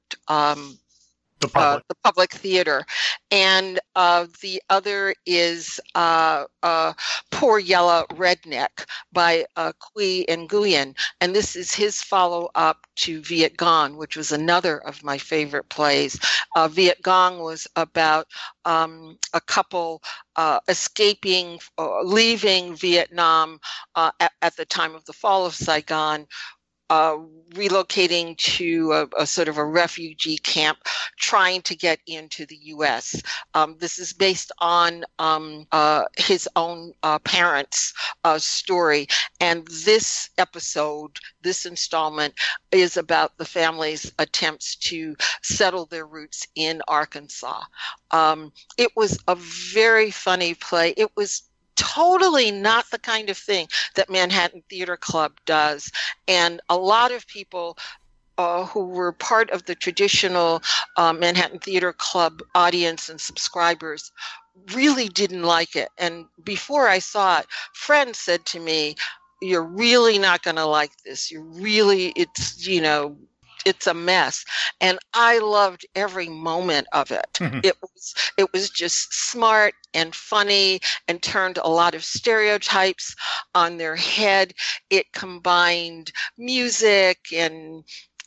The uh, public. the public theater. And uh, the other is uh, uh, Poor Yellow Redneck by uh, Qui Nguyen. And this is his follow up to Vietgone, which was another of my favorite plays. Uh, Vietgone was about um, a couple uh, escaping, uh, leaving Vietnam uh, at, at the time of the fall of Saigon. Uh, relocating to a, a sort of a refugee camp, trying to get into the U.S. Um, this is based on um, uh, his own uh, parents' uh, story, and this episode, this installment, is about the family's attempts to settle their roots in Arkansas. Um, it was a very funny play. It was totally not the kind of thing that Manhattan Theater Club does. And a lot of people uh, who were part of the traditional uh, Manhattan Theater Club audience and subscribers really didn't like it. And before I saw it, friends said to me, You're really not going to like this. You're really, it's, you know, it's a mess. And i loved every moment of it. Mhm. it was it was just smart and funny and turned a lot of stereotypes on their head. It combined music and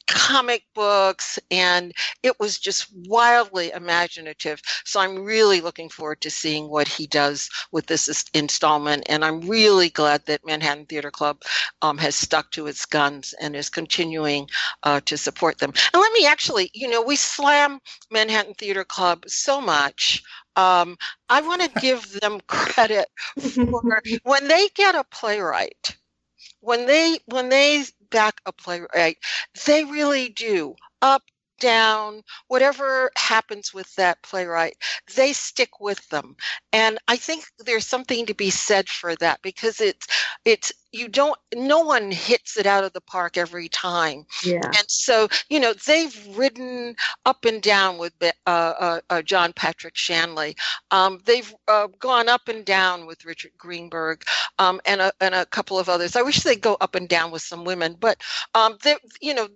comic books and it was just wildly imaginative. So i'm really looking forward to seeing what he does with this installment and i'm really glad that manhattan theater club um, has stuck to its guns and is continuing uh, to support them. And let me actually you know we slam manhattan theater club so much um, i want to give them credit for when they get a playwright when they when they back a playwright they really do up down whatever happens with that playwright they stick with them and i think there's something to be said for that because it's it's you don't no one hits it out of the park every time Yeah. and so you know they've ridden up and down with uh, uh, uh, John Patrick Shanley. Um, they've uh, gone up and down with Richard Greenberg um, and a, and a couple of others. I wish they'd go up and down with some women, but um, they, you know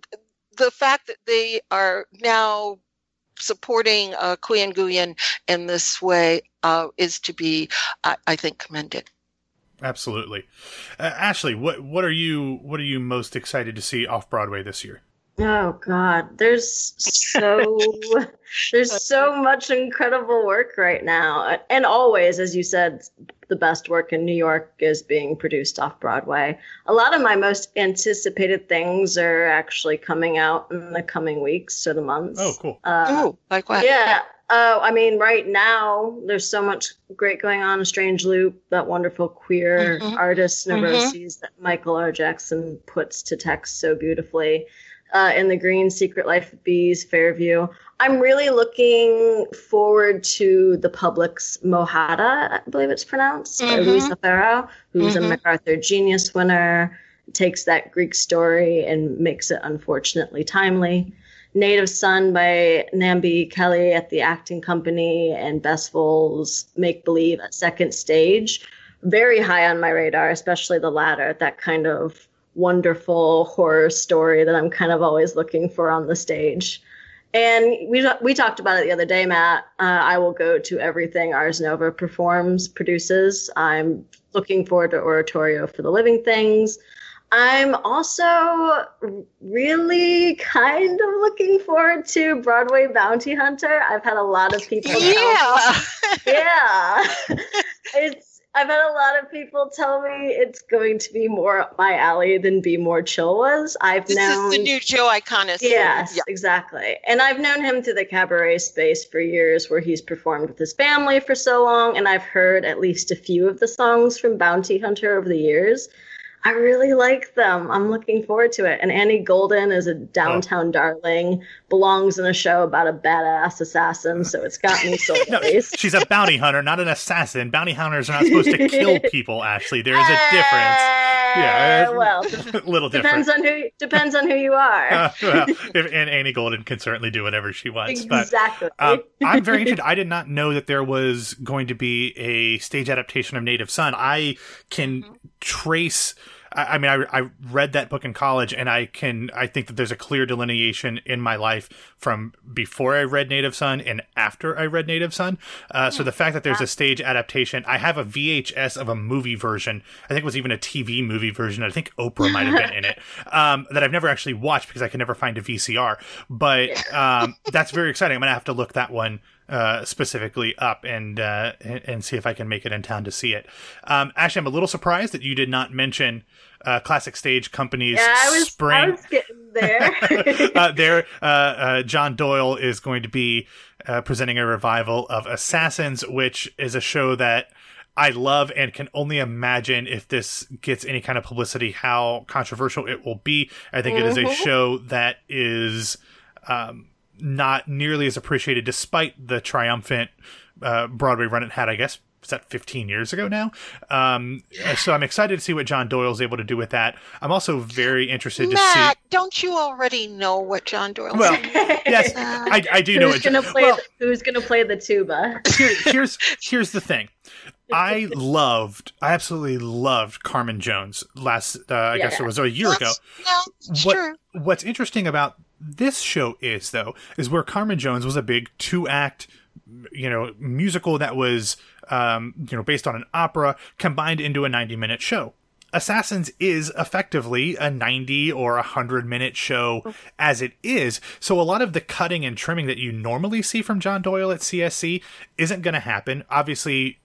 the fact that they are now supporting uh, Qui Nguyen in this way uh, is to be, I, I think, commended. Absolutely. Uh, Ashley, what what are you what are you most excited to see off Broadway this year? Oh God, there's so there's so much incredible work right now, and always, as you said, the best work in New York is being produced off Broadway. A lot of my most anticipated things are actually coming out in the coming weeks or the months. Oh, cool. Uh, oh, like what? yeah. Uh, I mean, right now there's so much great going on. A Strange Loop, that wonderful queer Mhm. artist neuroses Mhm. that Michael R. Jackson puts to text so beautifully. Uh, in the Green Secret Life of Bees, Fairview. I'm really looking forward to the public's Mojada, I believe it's pronounced, by Mhm. Luis Alfaro, who's a Mhm. MacArthur Genius winner, takes that Greek story and makes it unfortunately timely. Native Son by Nambi Kelley at the Acting Company and Bess Wohl's Make Believe at Second Stage. Very high on my radar, especially the latter, that kind of wonderful horror story that I'm kind of always looking for on the stage. And we we talked about it the other day, Matt. Uh, I will go to everything Ars Nova performs, produces. I'm looking forward to Oratorio for the Living Things. I'm also really kind of looking forward to Broadway Bounty Hunter. I've had a lot of people Yeah. yeah it's i've had a lot of people tell me it's going to be more up my alley than be more chill was i've This known is the new Joe Iconis. yes Yeah. exactly and i've known him through the cabaret space for years where he's performed with his family for so long and i've heard at least a few of the songs from bounty hunter over the years I really like them. I'm looking forward to it. And Annie Golden is a downtown darling, belongs in a show about a badass assassin, so it's got me so No, she's a bounty hunter, not an assassin. Bounty hunters are not supposed to kill people. Ashley, there is a difference. Yeah, Uh, well, A little different. depends on who depends on who you are. Uh, well, if, and Annie Golden can certainly do whatever she wants. But exactly. um, I'm very interested. I did not know that there was going to be a stage adaptation of Native Son. I can trace. I I mean, I, I read that book in college, and I can. I think that there's a clear delineation in my life from before I read Native Son and after I read Native Son. Uh, so the fact that there's a stage adaptation, I have a VHS of a movie version. I think it was even a TV movie version. I think Oprah might have been in it. Um, that I've never actually watched because I could never find a VCR. But um, that's very exciting. I'm gonna have to look that one uh, specifically up and, uh, and see if I can make it in town to see it. Um, actually, I'm a little surprised that you did not mention uh, Classic Stage Company's yeah, I was, spring. I was getting there. uh, there, uh, uh, John Doyle is going to be uh, presenting a revival of Assassins, which is a show that I love and can only imagine if this gets any kind of publicity how controversial it will be. I think it is a Mhm. show that is um, not nearly as appreciated, despite the triumphant uh, Broadway run it had. I guess is that 15 years ago now. Um, so I'm excited to see what John Doyle's able to do with that. I'm also very interested to see. Matt, don't you already know what John Doyle Well, said? yes, I, I do know who's gonna play? Well, the, who's gonna play the tuba? here, here's here's the thing. I loved, I absolutely loved Carmen Jones last. Uh, I guess it was a year ago. No, it's What- true. What's interesting about this show is, though, is where Carmen Jones was a big two act, you know, musical that was, um, you know, based on an opera combined into a 90 minute show. Assassins is effectively a 90 or 100 minute show as it is. So a lot of the cutting and trimming that you normally see from John Doyle at CSC isn't going to happen. Obviously,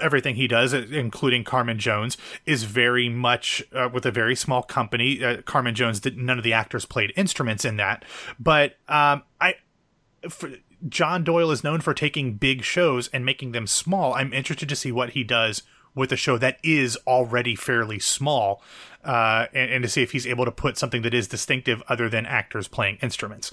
everything he does, including Carmen Jones, is very much uh, with a very small company. Uh, Carmen Jones, did, none of the actors played instruments in that, but um, I. For, John Doyle is known for taking big shows and making them small. I'm interested to see what he does with a show that is already fairly small, uh, and, and, to see if he's able to put something that is distinctive other than actors playing instruments.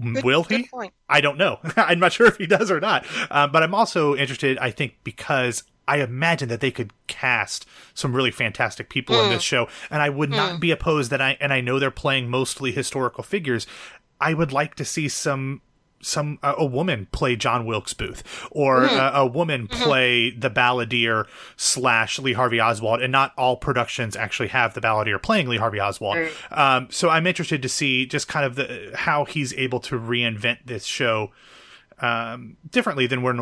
Good, Will he? I don't know. I'm not sure if he does or not. Uh, but I'm also interested, I think, because I imagine that they could cast some really fantastic people mm. in this show, and I would mm. not be opposed that I and I know they're playing mostly historical figures. I would like to see some some uh, a woman play John Wilkes Booth or mm-hmm. uh, a woman mm-hmm. play the balladeer slash Lee Harvey Oswald, and not all productions actually have the balladeer playing Lee Harvey Oswald. Right. Um, so I'm interested to see just kind of the how he's able to reinvent this show um, differently than we're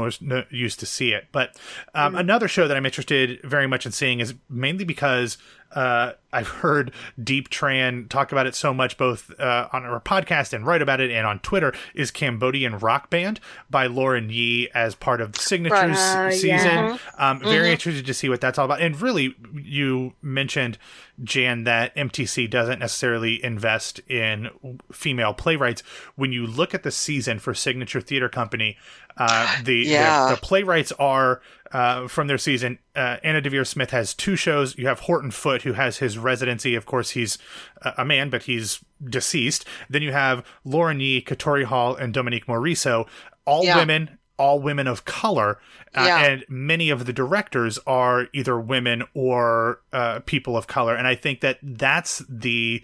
used to see it. But um, mm. another show that I'm interested very much in seeing is mainly because uh, I've heard Diep Tran talk about it so much, both uh, on our podcast and write about it, and on Twitter. Is Cambodian Rock Band by Lauren Yee as part of the Signatures uh, season? Yeah. Um, mm-hmm. Very interested to see what that's all about. And really, you mentioned Jan that MTC doesn't necessarily invest in female playwrights. When you look at the season for Signature Theater Company, uh, the, yeah. the, the playwrights are uh, from their season. Uh, Anna Deavere Smith has two shows. You have Horton Foote, who has his residency. Of course, he's a man, but he's deceased. Then you have Lauren Yee, Katori Hall, and Dominique Morisseau, all yeah. women, all women of color. Uh, yeah. And many of the directors are either women or uh, people of color. And I think that that's the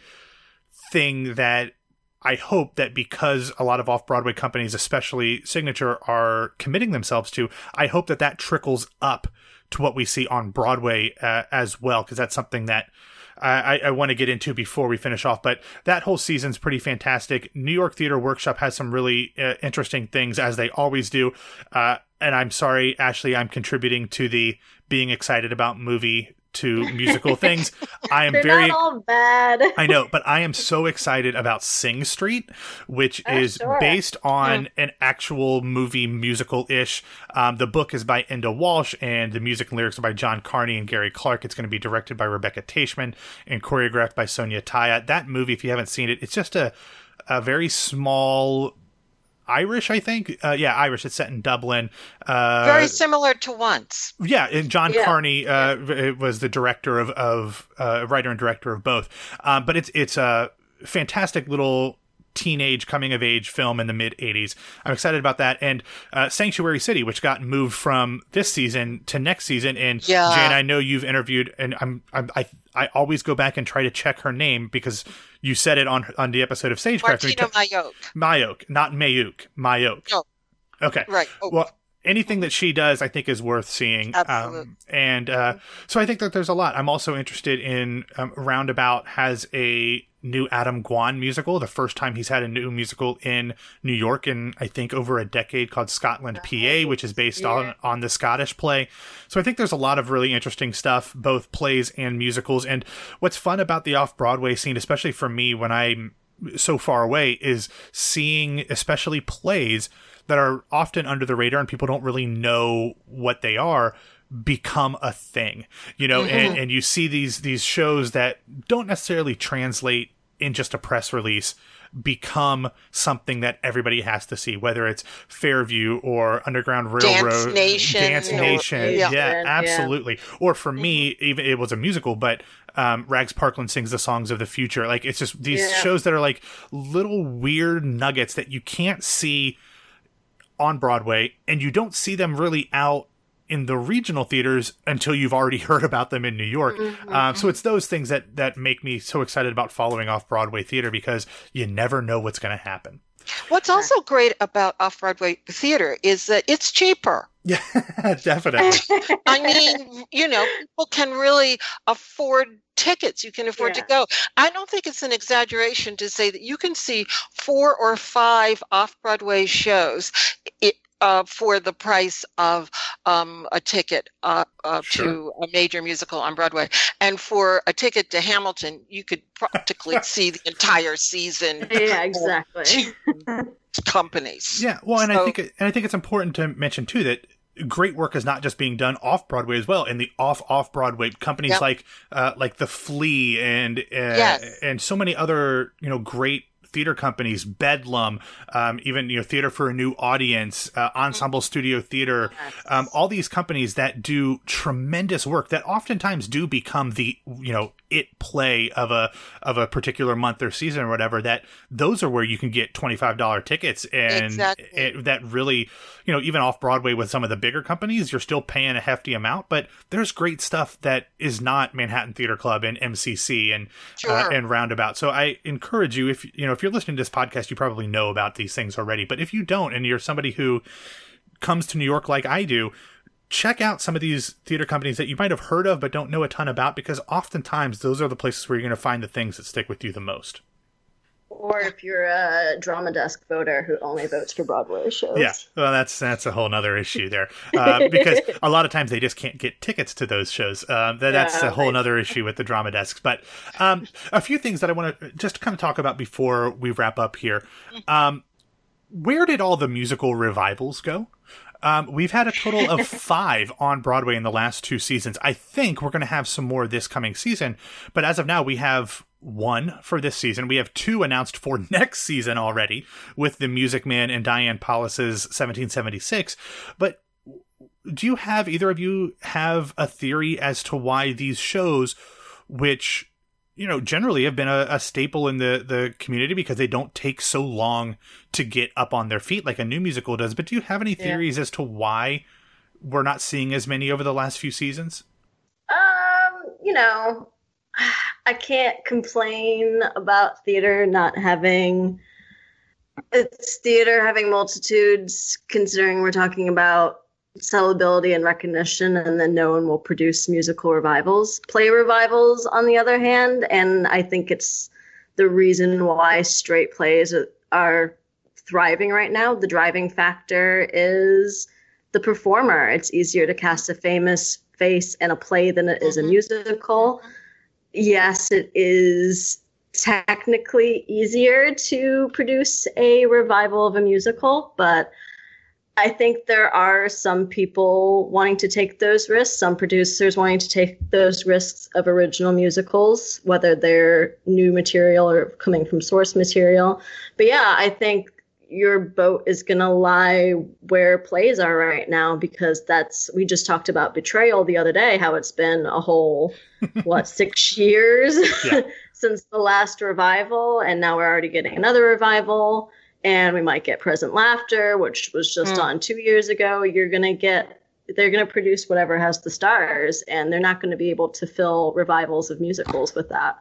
thing that I hope that because a lot of off Broadway companies, especially Signature, are committing themselves to, I hope that that trickles up to what we see on Broadway uh, as well, because that's something that I, I want to get into before we finish off. But that whole season's pretty fantastic. New York Theater Workshop has some really uh, interesting things, as they always do. Uh, and I'm sorry, Ashley, I'm contributing to the being excited about movie to musical things. I am They're very not all bad. I know, but I am so excited about Sing Street, which Oh, is sure. based on an actual movie musical ish. Um, the book is by Enda Walsh, and the music and lyrics are by John Carney and Gary Clark. It's going to be directed by Rebecca Taichman and choreographed by Sonya Tayeh. That movie, if you haven't seen it, it's just a a very small Irish, I think. Uh, yeah, Irish. It's set in Dublin. Uh, Very similar to Once. yeah, and John Yeah. Carney uh, v- was the director of of uh, writer and director of both. Um, but it's it's a fantastic little teenage coming of age film in the mid 80s. I'm excited about that and uh, Sanctuary City which got moved from this season to next season and Yeah. Jane I know you've interviewed and I'm, I'm I I always go back and try to check her name because you said it on on the episode of Stagecraft. Martina ta- Mayok. Mayoke, not Mayuk. Mayoke. No. Okay. Right. Oh, Well, anything that she does, I think, is worth seeing. Absolutely. Um, and uh, so I think that there's a lot. I'm also interested in um, Roundabout has a new Adam Gwon musical. The first time he's had a new musical in New York in I think over a decade called Scotland PA, which is based on on the Scottish play. So I think there's a lot of really interesting stuff, both plays and musicals. And what's fun about the off Broadway scene, especially for me when I'm so far away, is seeing especially plays that are often under the radar and people don't really know what they are become a thing you know and, and you see these these shows that don't necessarily translate in just a press release become something that everybody has to see whether it's fairview or underground railroad Nation dance or- nation yeah. yeah, Yeah. absolutely or for me even it was a musical but um, Rags Parkland sings the songs of the future. Like it's just these Yeah. shows that are like little weird nuggets that you can't see on Broadway, and you don't see them really out in the regional theaters until you've already heard about them in New York. Um, so it's those things that that make me so excited about following off Broadway theater because you never know what's going to happen. What's also great about off Broadway theater is that it's cheaper. Yeah, definitely. I mean, you know, people can really afford tickets. You can afford Yeah. to go. I don't think it's an exaggeration to say that you can see four or five off Broadway shows it, uh, for the price of um, a ticket uh, uh, Sure. to a major musical on Broadway. And for a ticket to Hamilton, you could practically see the entire season. yeah, exactly. Companies. Yeah, well, and I think it, and I think it's important to mention too that great work is not just being done off Broadway as well. In the off off Broadway companies Yep. like uh, like the Flea and uh, Yes. and so many other you know great theater companies, Bedlam, um, even you know Theater for a New Audience, uh, Ensemble Studio Theater, um, all these companies that do tremendous work that oftentimes do become the you know it play of a of a particular month or season or whatever. That those are where you can get twenty five dollar tickets and Exactly. it, that really you know even off Broadway with some of the bigger companies, you're still paying a hefty amount, but there's great stuff that is not Manhattan Theater Club and MCC and uh, and Roundabout. So I encourage you if you know if you're listening to this podcast, you probably know about these things already. But if you don't, and you're somebody who comes to New York like I do, check out some of these theater companies that you might have heard of but don't know a ton about because oftentimes those are the places where you're going to find the things that stick with you the most. Or if you're a drama desk voter who only votes for Broadway shows. Yeah, well, that's that's a whole nother issue there uh, because a lot of times they just can't get tickets to those shows. Uh, that, that's Yeah, a whole right. other issue with the drama desks. But um, a few things that I want to just kind of talk about before we wrap up here. Um, where did all the musical revivals go? Um, we've had a total of five on Broadway in the last two seasons. I think we're going to have some more this coming season, but as of now, we have one for this season. We have two announced for next season already with the Music Man and Diane Paulus's 1776. But do you have either of you have a theory as to why these shows, which you know generally have been a, a staple in the the community because they don't take so long to get up on their feet like a new musical does. But do you have any Yeah. theories as to why we're not seeing as many over the last few seasons? Um, you know, I can't complain about theater not having it's theater having multitudes considering we're talking about sellability and recognition and then no one will produce musical revivals. Play revivals on the other hand and i think it's the reason why straight plays are, thriving right now. The driving factor is the performer. It's easier to cast a famous face in a play than it is a Mhm. musical yes it is technically easier to produce a revival of a musical but I think there are some people wanting to take those risks, some producers wanting to take those risks of original musicals, whether they're new material or coming from source material. But yeah, I think your boat is going to lie where plays are right now because that's, we just talked about Betrayal the other day, how it's been a whole, what, six years Yeah. since the last revival. And now we're already getting another revival and we might get present laughter which was just Mm. on two years ago you're going to get they're going to produce whatever has the stars and they're not going to be able to fill revivals of musicals with that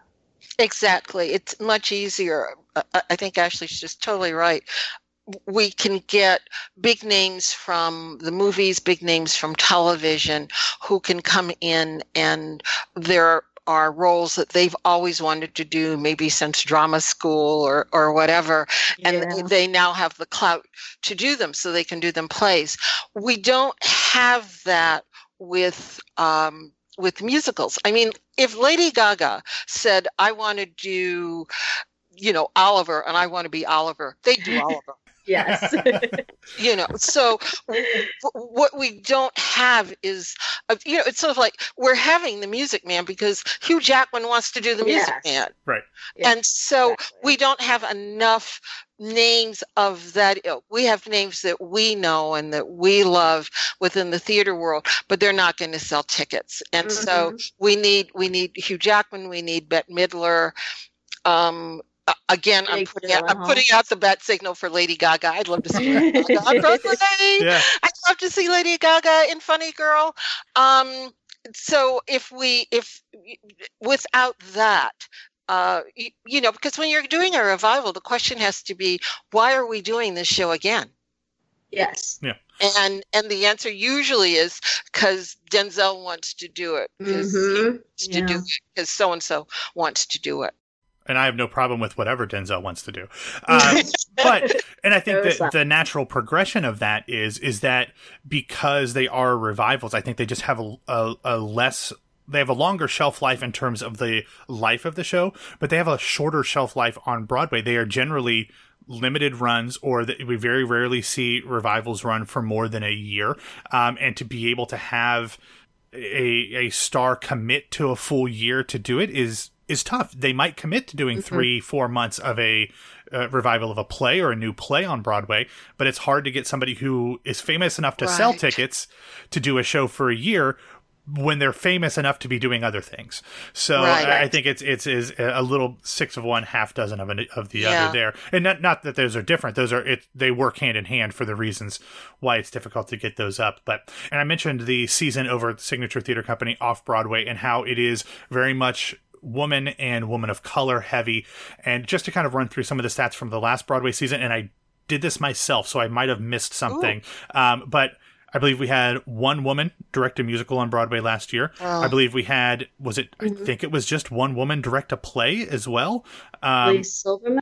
Exactly. It's much easier. I- think Ashley's just totally right. We can get big names from the movies, big names from television who can come in and there are roles that they've always wanted to do, maybe since drama school or, or whatever. And Yeah. they now have the clout to do them so they can do them plays. We don't have that with um, with musicals. I mean, if Lady Gaga said, I want to do, you know, Oliver and I want to be Oliver, they do Oliver. Yes You know, so w- w- what we don't have is, uh, you know, it's sort of like we're having the Music Man because Hugh Jackman wants to do the Music Yes. Man, Yeah, and so exactly. we don't have enough names of that ilk. We have names that we know and that we love within the theater world, but they're not going to sell tickets. And so Mhm. we need we need Hugh Jackman, we need Bette Midler. Um, a- again, I'm putting out, I'm putting out the bat signal for Lady Gaga. I'd love to see Lady Gaga on Broadway. Yeah, I'd love to see Lady Gaga in Funny Girl. Um, so if we if without that uh you, you know because when you're doing a revival the question has to be why are we doing this show again Yes. Yeah and and the answer usually is because Denzel wants to do it. Because he Mhm. wants to do Yeah. it. Because so and so wants to do it. And I have no problem with whatever Denzel wants to do. Uh, but and I think that the natural progression of that is is that because they are revivals, I think they just have a, a, a less they have a longer shelf life in terms of the life of the show, but they have a shorter shelf life on Broadway. They are generally limited runs or that we very rarely see revivals run for more than a year um, and to be able to have a a star commit to a full year to do it is is tough. They might commit to doing three, four months of a uh, revival of a play or a new play on Broadway, but it's hard to get somebody who is famous enough to sell tickets to do a show for a year when they're famous enough to be doing other things. So Right. I I think it's it's is a little six of one, half dozen of an, of the Yeah. other there, and not not that those are different. Those are it. They work hand in hand for the reasons why it's difficult to get those up. But and I mentioned the season over at the Signature Theater Company off Broadway and how it is very much woman and woman of color heavy. And just to kind of run through some of the stats from the last Broadway season, and I did this myself, so I might have missed something. Um, but I believe we had one woman direct a musical on Broadway last year. I believe we had was it? I think it was just one woman direct a play as well. Um, Leigh Silverman.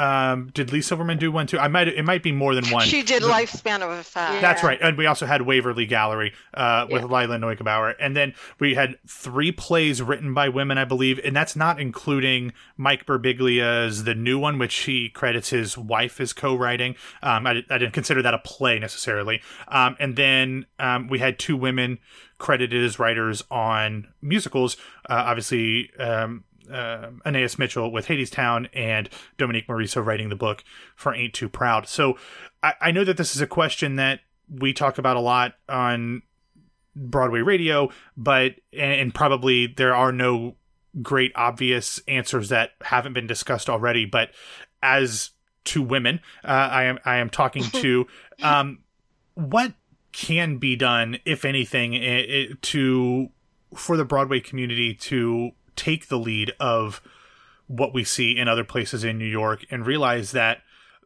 Um, did Leigh Silverman do one too? I might. It might be more than one. She did Lifespan of a Fact. That's right. And we also had Waverly Gallery uh, with Lila Neugebauer. And then we had three plays written by women, I believe. And that's not including Mike Birbiglia's The New One, which he credits his wife as co writing. Um, I, I didn't consider that a play necessarily. Um, and then um, we had two women credited as writers on musicals. Uh, obviously, um, uh, Anaïs Mitchell with Hadestown and Dominique Morisseau writing the book for Ain't Too Proud. So I, I know that this is a question that we talk about a lot on Broadway radio, but and, and probably there are no great obvious answers that haven't been discussed already. But as two women, uh, I am I am talking to um, what can be done, if anything, i- i- to for the Broadway community to take the lead of what we see in other places in New York and realize that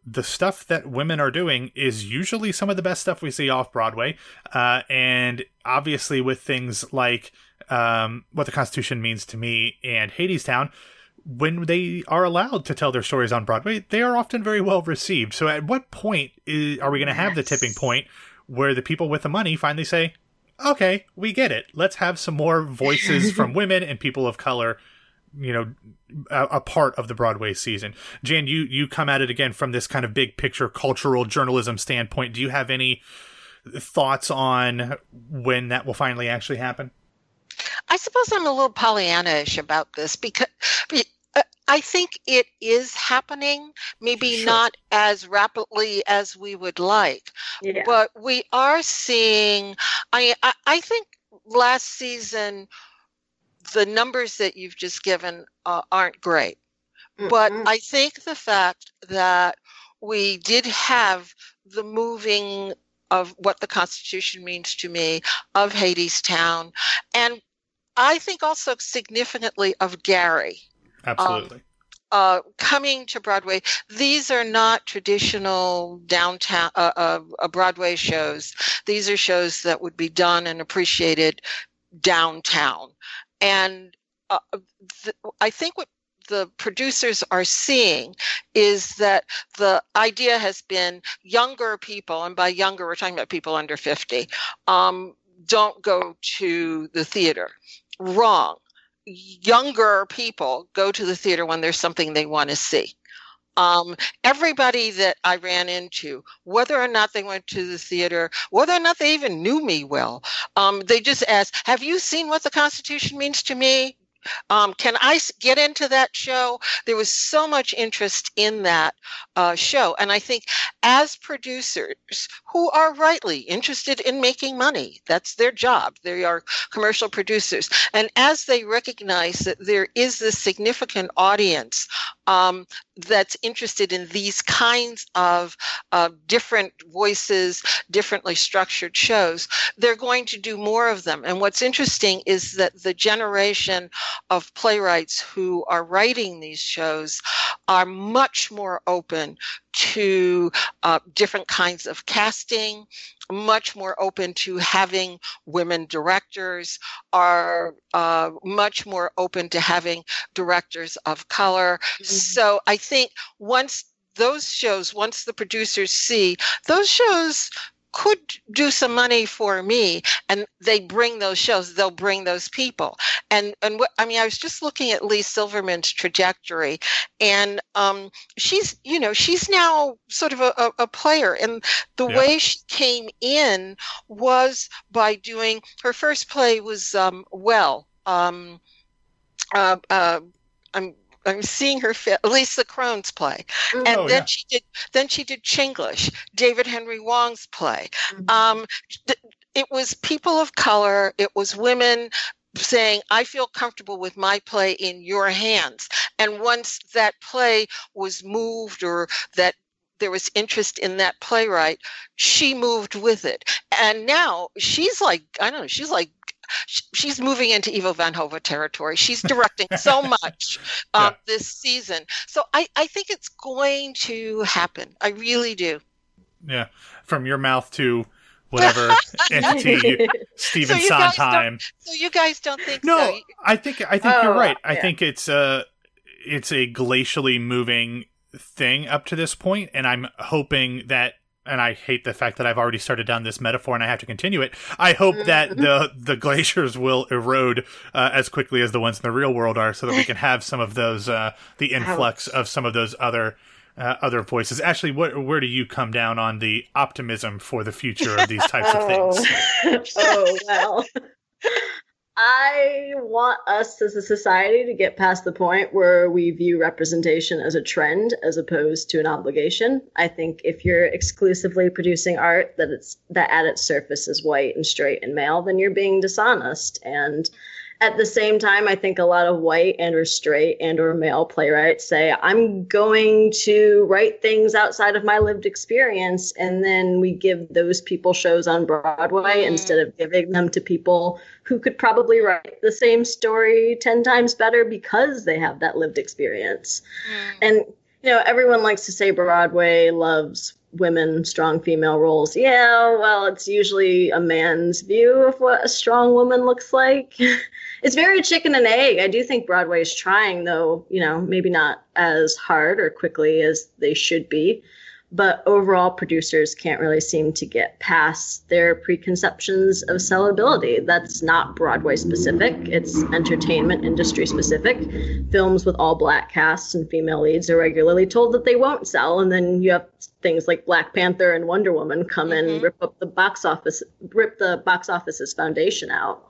the stuff that women are doing is usually some of the best stuff we see off Broadway. Uh, and obviously, with things like um, What the Constitution Means to Me and Hadestown, when they are allowed to tell their stories on Broadway, they are often very well received. So, at what point is, are we going to have the tipping point where the people with the money finally say, okay, we get it. Let's have some more voices from women and people of color you know a, a part of the Broadway season. Jan, you you come at it again from this kind of big picture cultural journalism standpoint. Do you have any thoughts on when that will finally actually happen? I suppose I'm a little Pollyanna-ish about this because be- I think it is happening, maybe Sure. not as rapidly as we would like, Yeah. but we are seeing. I I, I think last season the numbers that you've just given uh, aren't great. But Mm-mm. I think the fact that we did have the moving of what the Constitution means to me, of Hadestown, and I think also significantly of Gary Absolutely. uh, coming to Broadway. These are not traditional downtown uh, uh, uh, Broadway shows. These are shows that would be done and appreciated downtown. And uh, th- I think what the producers are seeing is that the idea has been younger people, and by younger, we're talking about people under 50, um, don't go to the theater. Wrong younger people go to the theater when there's something they want to see. Um, everybody that I ran into, whether or not they went to the theater, whether or not they even knew me well, um, they just asked, Have you seen what the Constitution means to me? Um, can I get into that show? There was so much interest in that uh, show. And I think as producers who are rightly interested in making money, that's their job, they are commercial producers. And as they recognize that there is this significant audience um, that's interested in these kinds of uh, different voices, differently structured shows, they're going to do more of them. And what's interesting is that the generation of playwrights who are writing these shows are much more open to uh, different kinds of casting, much more open to having women directors, are uh, much more open to having directors of color. Mhm. So I think once those shows, once the producers see those shows could do some money for me and they bring those shows they'll bring those people and and what i mean i was just looking at lee silverman's trajectory and um she's you know she's now sort of a, a, a player and the Yeah. way she came in was by doing her first play was um well um uh, uh i'm I'm seeing her fit. Lisa Kron's play, and Oh, then yeah. she did. Then she did Chinglish, David Henry Hwang's play. Mhm. Um, th- it was people of color. It was women saying, "I feel comfortable with my play in your hands." And once that play was moved, or that there was interest in that playwright, she moved with it. And now she's like, I don't know, she's like. Sh- She's moving into Ivo Van Hove territory. She's directing so much uh, Yeah. this season. So I, I think it's going to happen. I really do. Yeah, from your mouth to whatever entity Stephen So Sondheim. So you guys don't think No, so? I think I think you're Oh, right. I yeah. think it's a it's a glacially moving thing up to this point, and I'm hoping that. And I hate the fact that I've already started down this metaphor, and I have to continue it. I hope that the the glaciers will erode uh, as quickly as the ones in the real world are, so that we can have some of those uh, the influx of some of those other uh, other voices. Actually, what where do you come down on the optimism for the future of these types of oh. things? oh well. I want us as a society to get past the point where we view representation as a trend as opposed to an obligation. I think if you're exclusively producing art that it's that at its surface is white and straight and male, then you're being dishonest. And at the same time, I think a lot of white and or straight and or male playwrights say, I'm going to write things outside of my lived experience. And then we give those people shows on Broadway Mm. instead of giving them to people who could probably write the same story 10 times better because they have that lived experience. Mm. And, you know, everyone likes to say Broadway loves women, strong female roles. Yeah, well, it's usually a man's view of what a strong woman looks like. it's very chicken and egg. I do think Broadway is trying, though, you know, maybe not as hard or quickly as they should be. But overall, producers can't really seem to get past their preconceptions of sellability. That's not Broadway specific, it's entertainment industry specific films with all black casts and female leads are regularly told that they won't sell and then you have things like black panther and wonder woman come in Mhm. and rip up the box office rip the box office's foundation out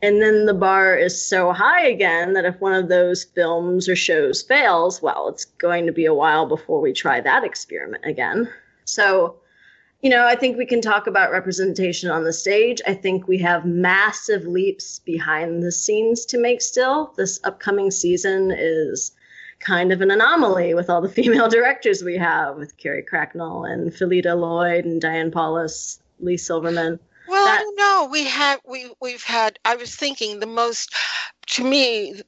and then the bar is so high again that if one of those films or shows fails well it's going to be a while before we try that experiment again so you know, I think we can talk about representation on the stage. I think we have massive leaps behind the scenes to make still. This upcoming season is kind of an anomaly with all the female directors we have with Carrie Cracknell and Phyllida Lloyd and Diane Paulus, Leigh Silverman. Well, that- I don't know. We have we we've had. I was thinking the most, to me,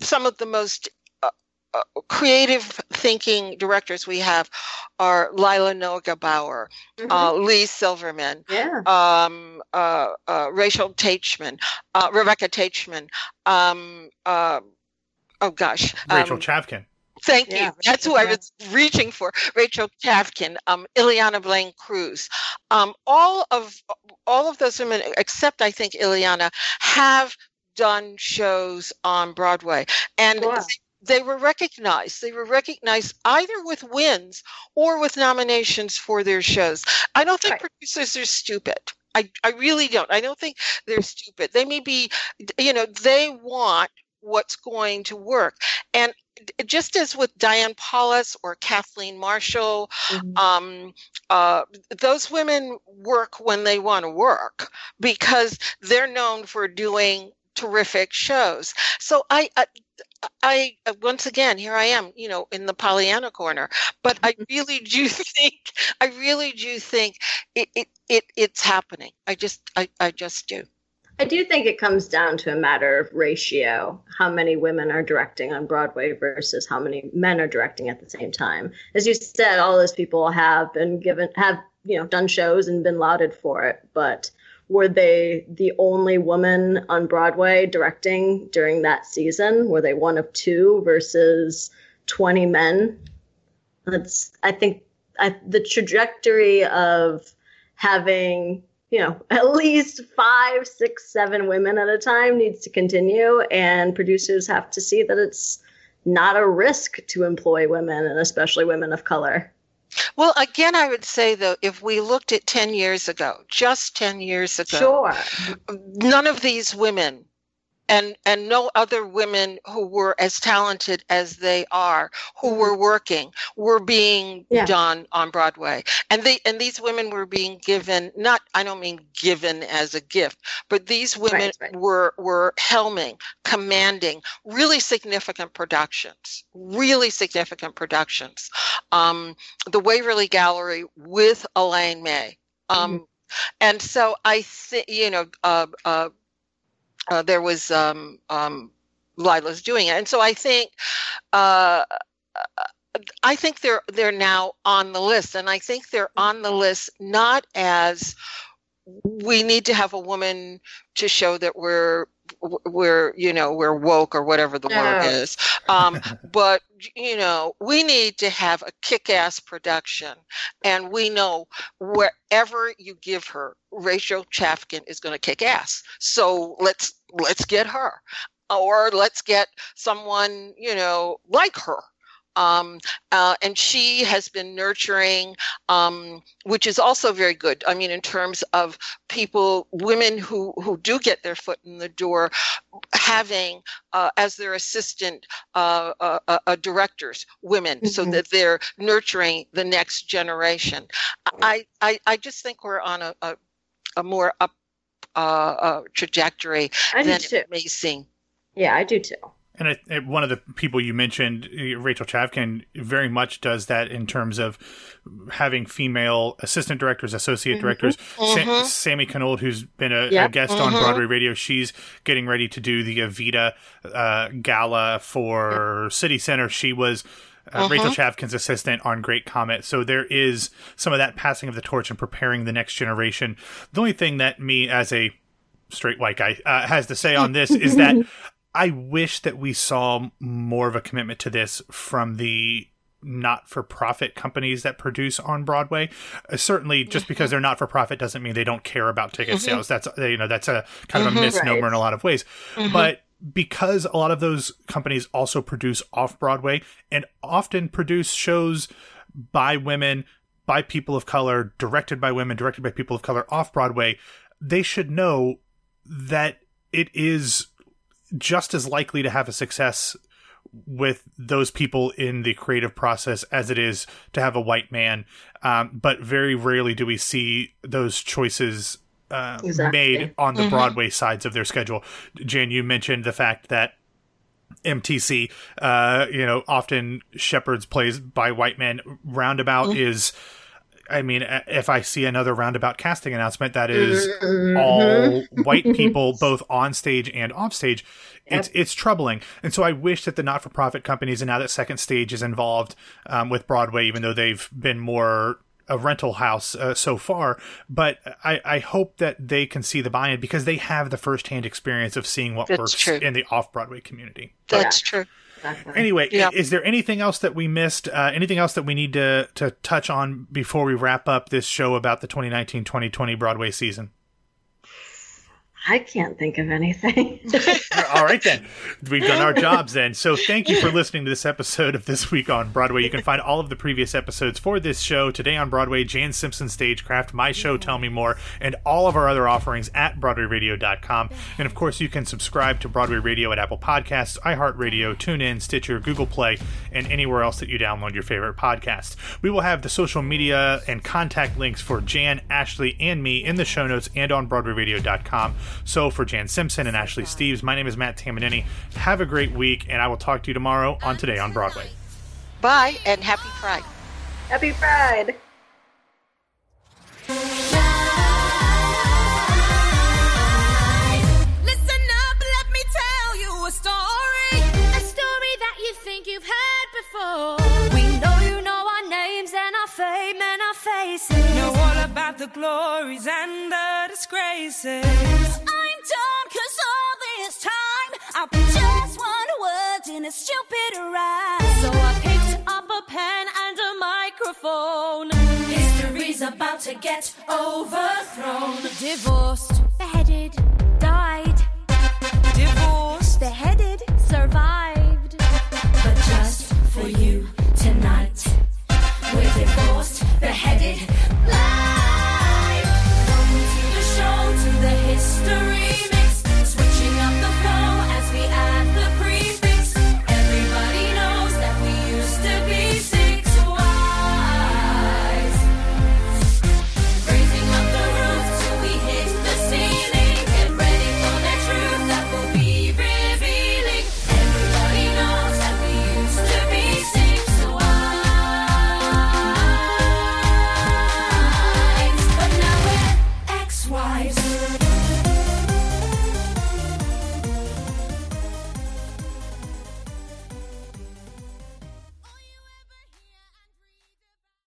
some of the most uh, uh, creative thinking directors we have are Lila Neugebauer, uh, Leigh Silverman, yeah. um, uh, uh, Rachel Taichman, uh, Rebecca Taichman. Um, uh, oh gosh, Rachel um, Chavkin. Thank Yeah, you. That's who I was reaching for. Rachel Chavkin, um, Ileana Blain-Cruz. Um, all of all of those women, except I think Ileana, have done shows on Broadway, and Wow. they were recognized. They were recognized either with wins or with nominations for their shows. I don't think Right. producers are stupid. I, I really don't. I don't think they're stupid. They may be, you know, they want what's going to work. And just as with Diane Paulus or Kathleen Marshall, Mhm. um, uh, those women work when they want to work because they're known for doing terrific shows. So I, I, I uh, once again here I am, you know, in the Pollyanna corner. But I really do think, I really do think it, it, it it's happening. I just, I, I just do. I do think it comes down to a matter of ratio how many women are directing on Broadway versus how many men are directing at the same time. As you said, all those people have been given, have, you know, done shows and been lauded for it, but were they the only woman on Broadway directing during that season? Were they one of two versus 20 men? That's, I think, I, the trajectory of having you know, at least five, six, seven women at a time needs to continue. And producers have to see that it's not a risk to employ women and especially women of color. Well, again, I would say though, if we looked at 10 years ago, just 10 years ago, Sure. none of these women and and no other women who were as talented as they are who were working were being Yeah. done on broadway. And they and these women were being given not i don't mean given as a gift but these women Right, right. were were helming commanding really significant productions really significant productions. Um the waverly gallery with elaine may. Um and so i think you know uh uh uh, there was um, um, Lila's doing it, and so I think uh, I think they're they're now on the list, and I think they're on the list not as we need to have a woman to show that we're we're you know we're woke or whatever the word is. Um but you know we need to have a kick-ass production. And we know wherever you give her rachel chavkin is going to kick ass. So let's let's get her. Or let's get someone you know like her um, uh, and she has been nurturing um, which is also very good i mean in terms of people women who who do get their foot in the door having uh, as their assistant uh, uh, uh, uh, directors women so Mhm. that they're nurturing the next generation i i, I just think we're on a, a, a more up uh, uh, trajectory I than it may seem Yeah, I do too. And I, one of the people you mentioned, uh, Rachel Chavkin, very much does that in terms of having female assistant directors, associate directors. Sa- Mhm. Sammi Cannold, who's been a, a guest on Mhm. Broadway Radio, she's getting ready to do the Evita uh, gala for City Center. She was. Uh, Rachel Chavkin's assistant on Great Comet. So there is some of that passing of the torch and preparing the next generation. The only thing that me, as a straight white guy, uh, has to say on this is that I wish that we saw more of a commitment to this from the not for profit companies that produce on Broadway. Uh, certainly, just because they're not for profit doesn't mean they don't care about ticket sales. That's uh, you know that's a kind of a misnomer Right. in a lot of ways. But because a lot of those companies also produce off Broadway and often produce shows by women, by people of color, directed by women, directed by people of color off Broadway, they should know that it is just as likely to have a success with those people in the creative process as it is to have a white man. Um, but very rarely do we see those choices uh, Exactly. made on the Broadway sides of their schedule. Jan, you mentioned the fact that MTC, uh, you know, often shepherds plays by white men. Roundabout is, I mean, uh, if I see another roundabout casting announcement that is all white people, both on stage and off stage, it's it's troubling. And so I wish that the not for profit companies, and now that Second Stage is involved um, with Broadway, even though they've been more a rental house uh, so far, but I, I hope that they can see the buy-in because they have the firsthand experience of seeing what That's works true. in the off-Broadway community. that's true Exactly. Anyway, Yeah. is there anything else that we missed? Uh, anything else that we need to to touch on before we wrap up this show about the 2019-2020 Broadway season? I can't think of anything. All right, then. We've done our jobs then. So thank you for listening to this episode of This Week on Broadway. You can find all of the previous episodes for this show, Today on Broadway, Jan Simpson Stagecraft, My Show, Tell Me More, and all of our other offerings at BroadwayRadio.com. And of course, you can subscribe to Broadway Radio at Apple Podcasts, iHeartRadio, TuneIn, Stitcher, Google Play, and anywhere else that you download your favorite podcast. We will have the social media and contact links for Jan, Ashley, and me in the show notes and on BroadwayRadio.com. So for Jan Simpson and Ashley Steves, my name is Matt Tamanini. Have a great week, and I will talk to you tomorrow on Today on Broadway. Bye, and happy Pride. Happy Pride. a story that you think you've heard before. Faces. Know all about the glories and the disgraces. I'm done cause all this time I put just one word in a stupid rhyme. So I picked up a pen and a microphone. History's about to get overthrown. Divorced, beheaded, died. Divorced. Beheaded, survived. But just for you divorced, beheaded, live.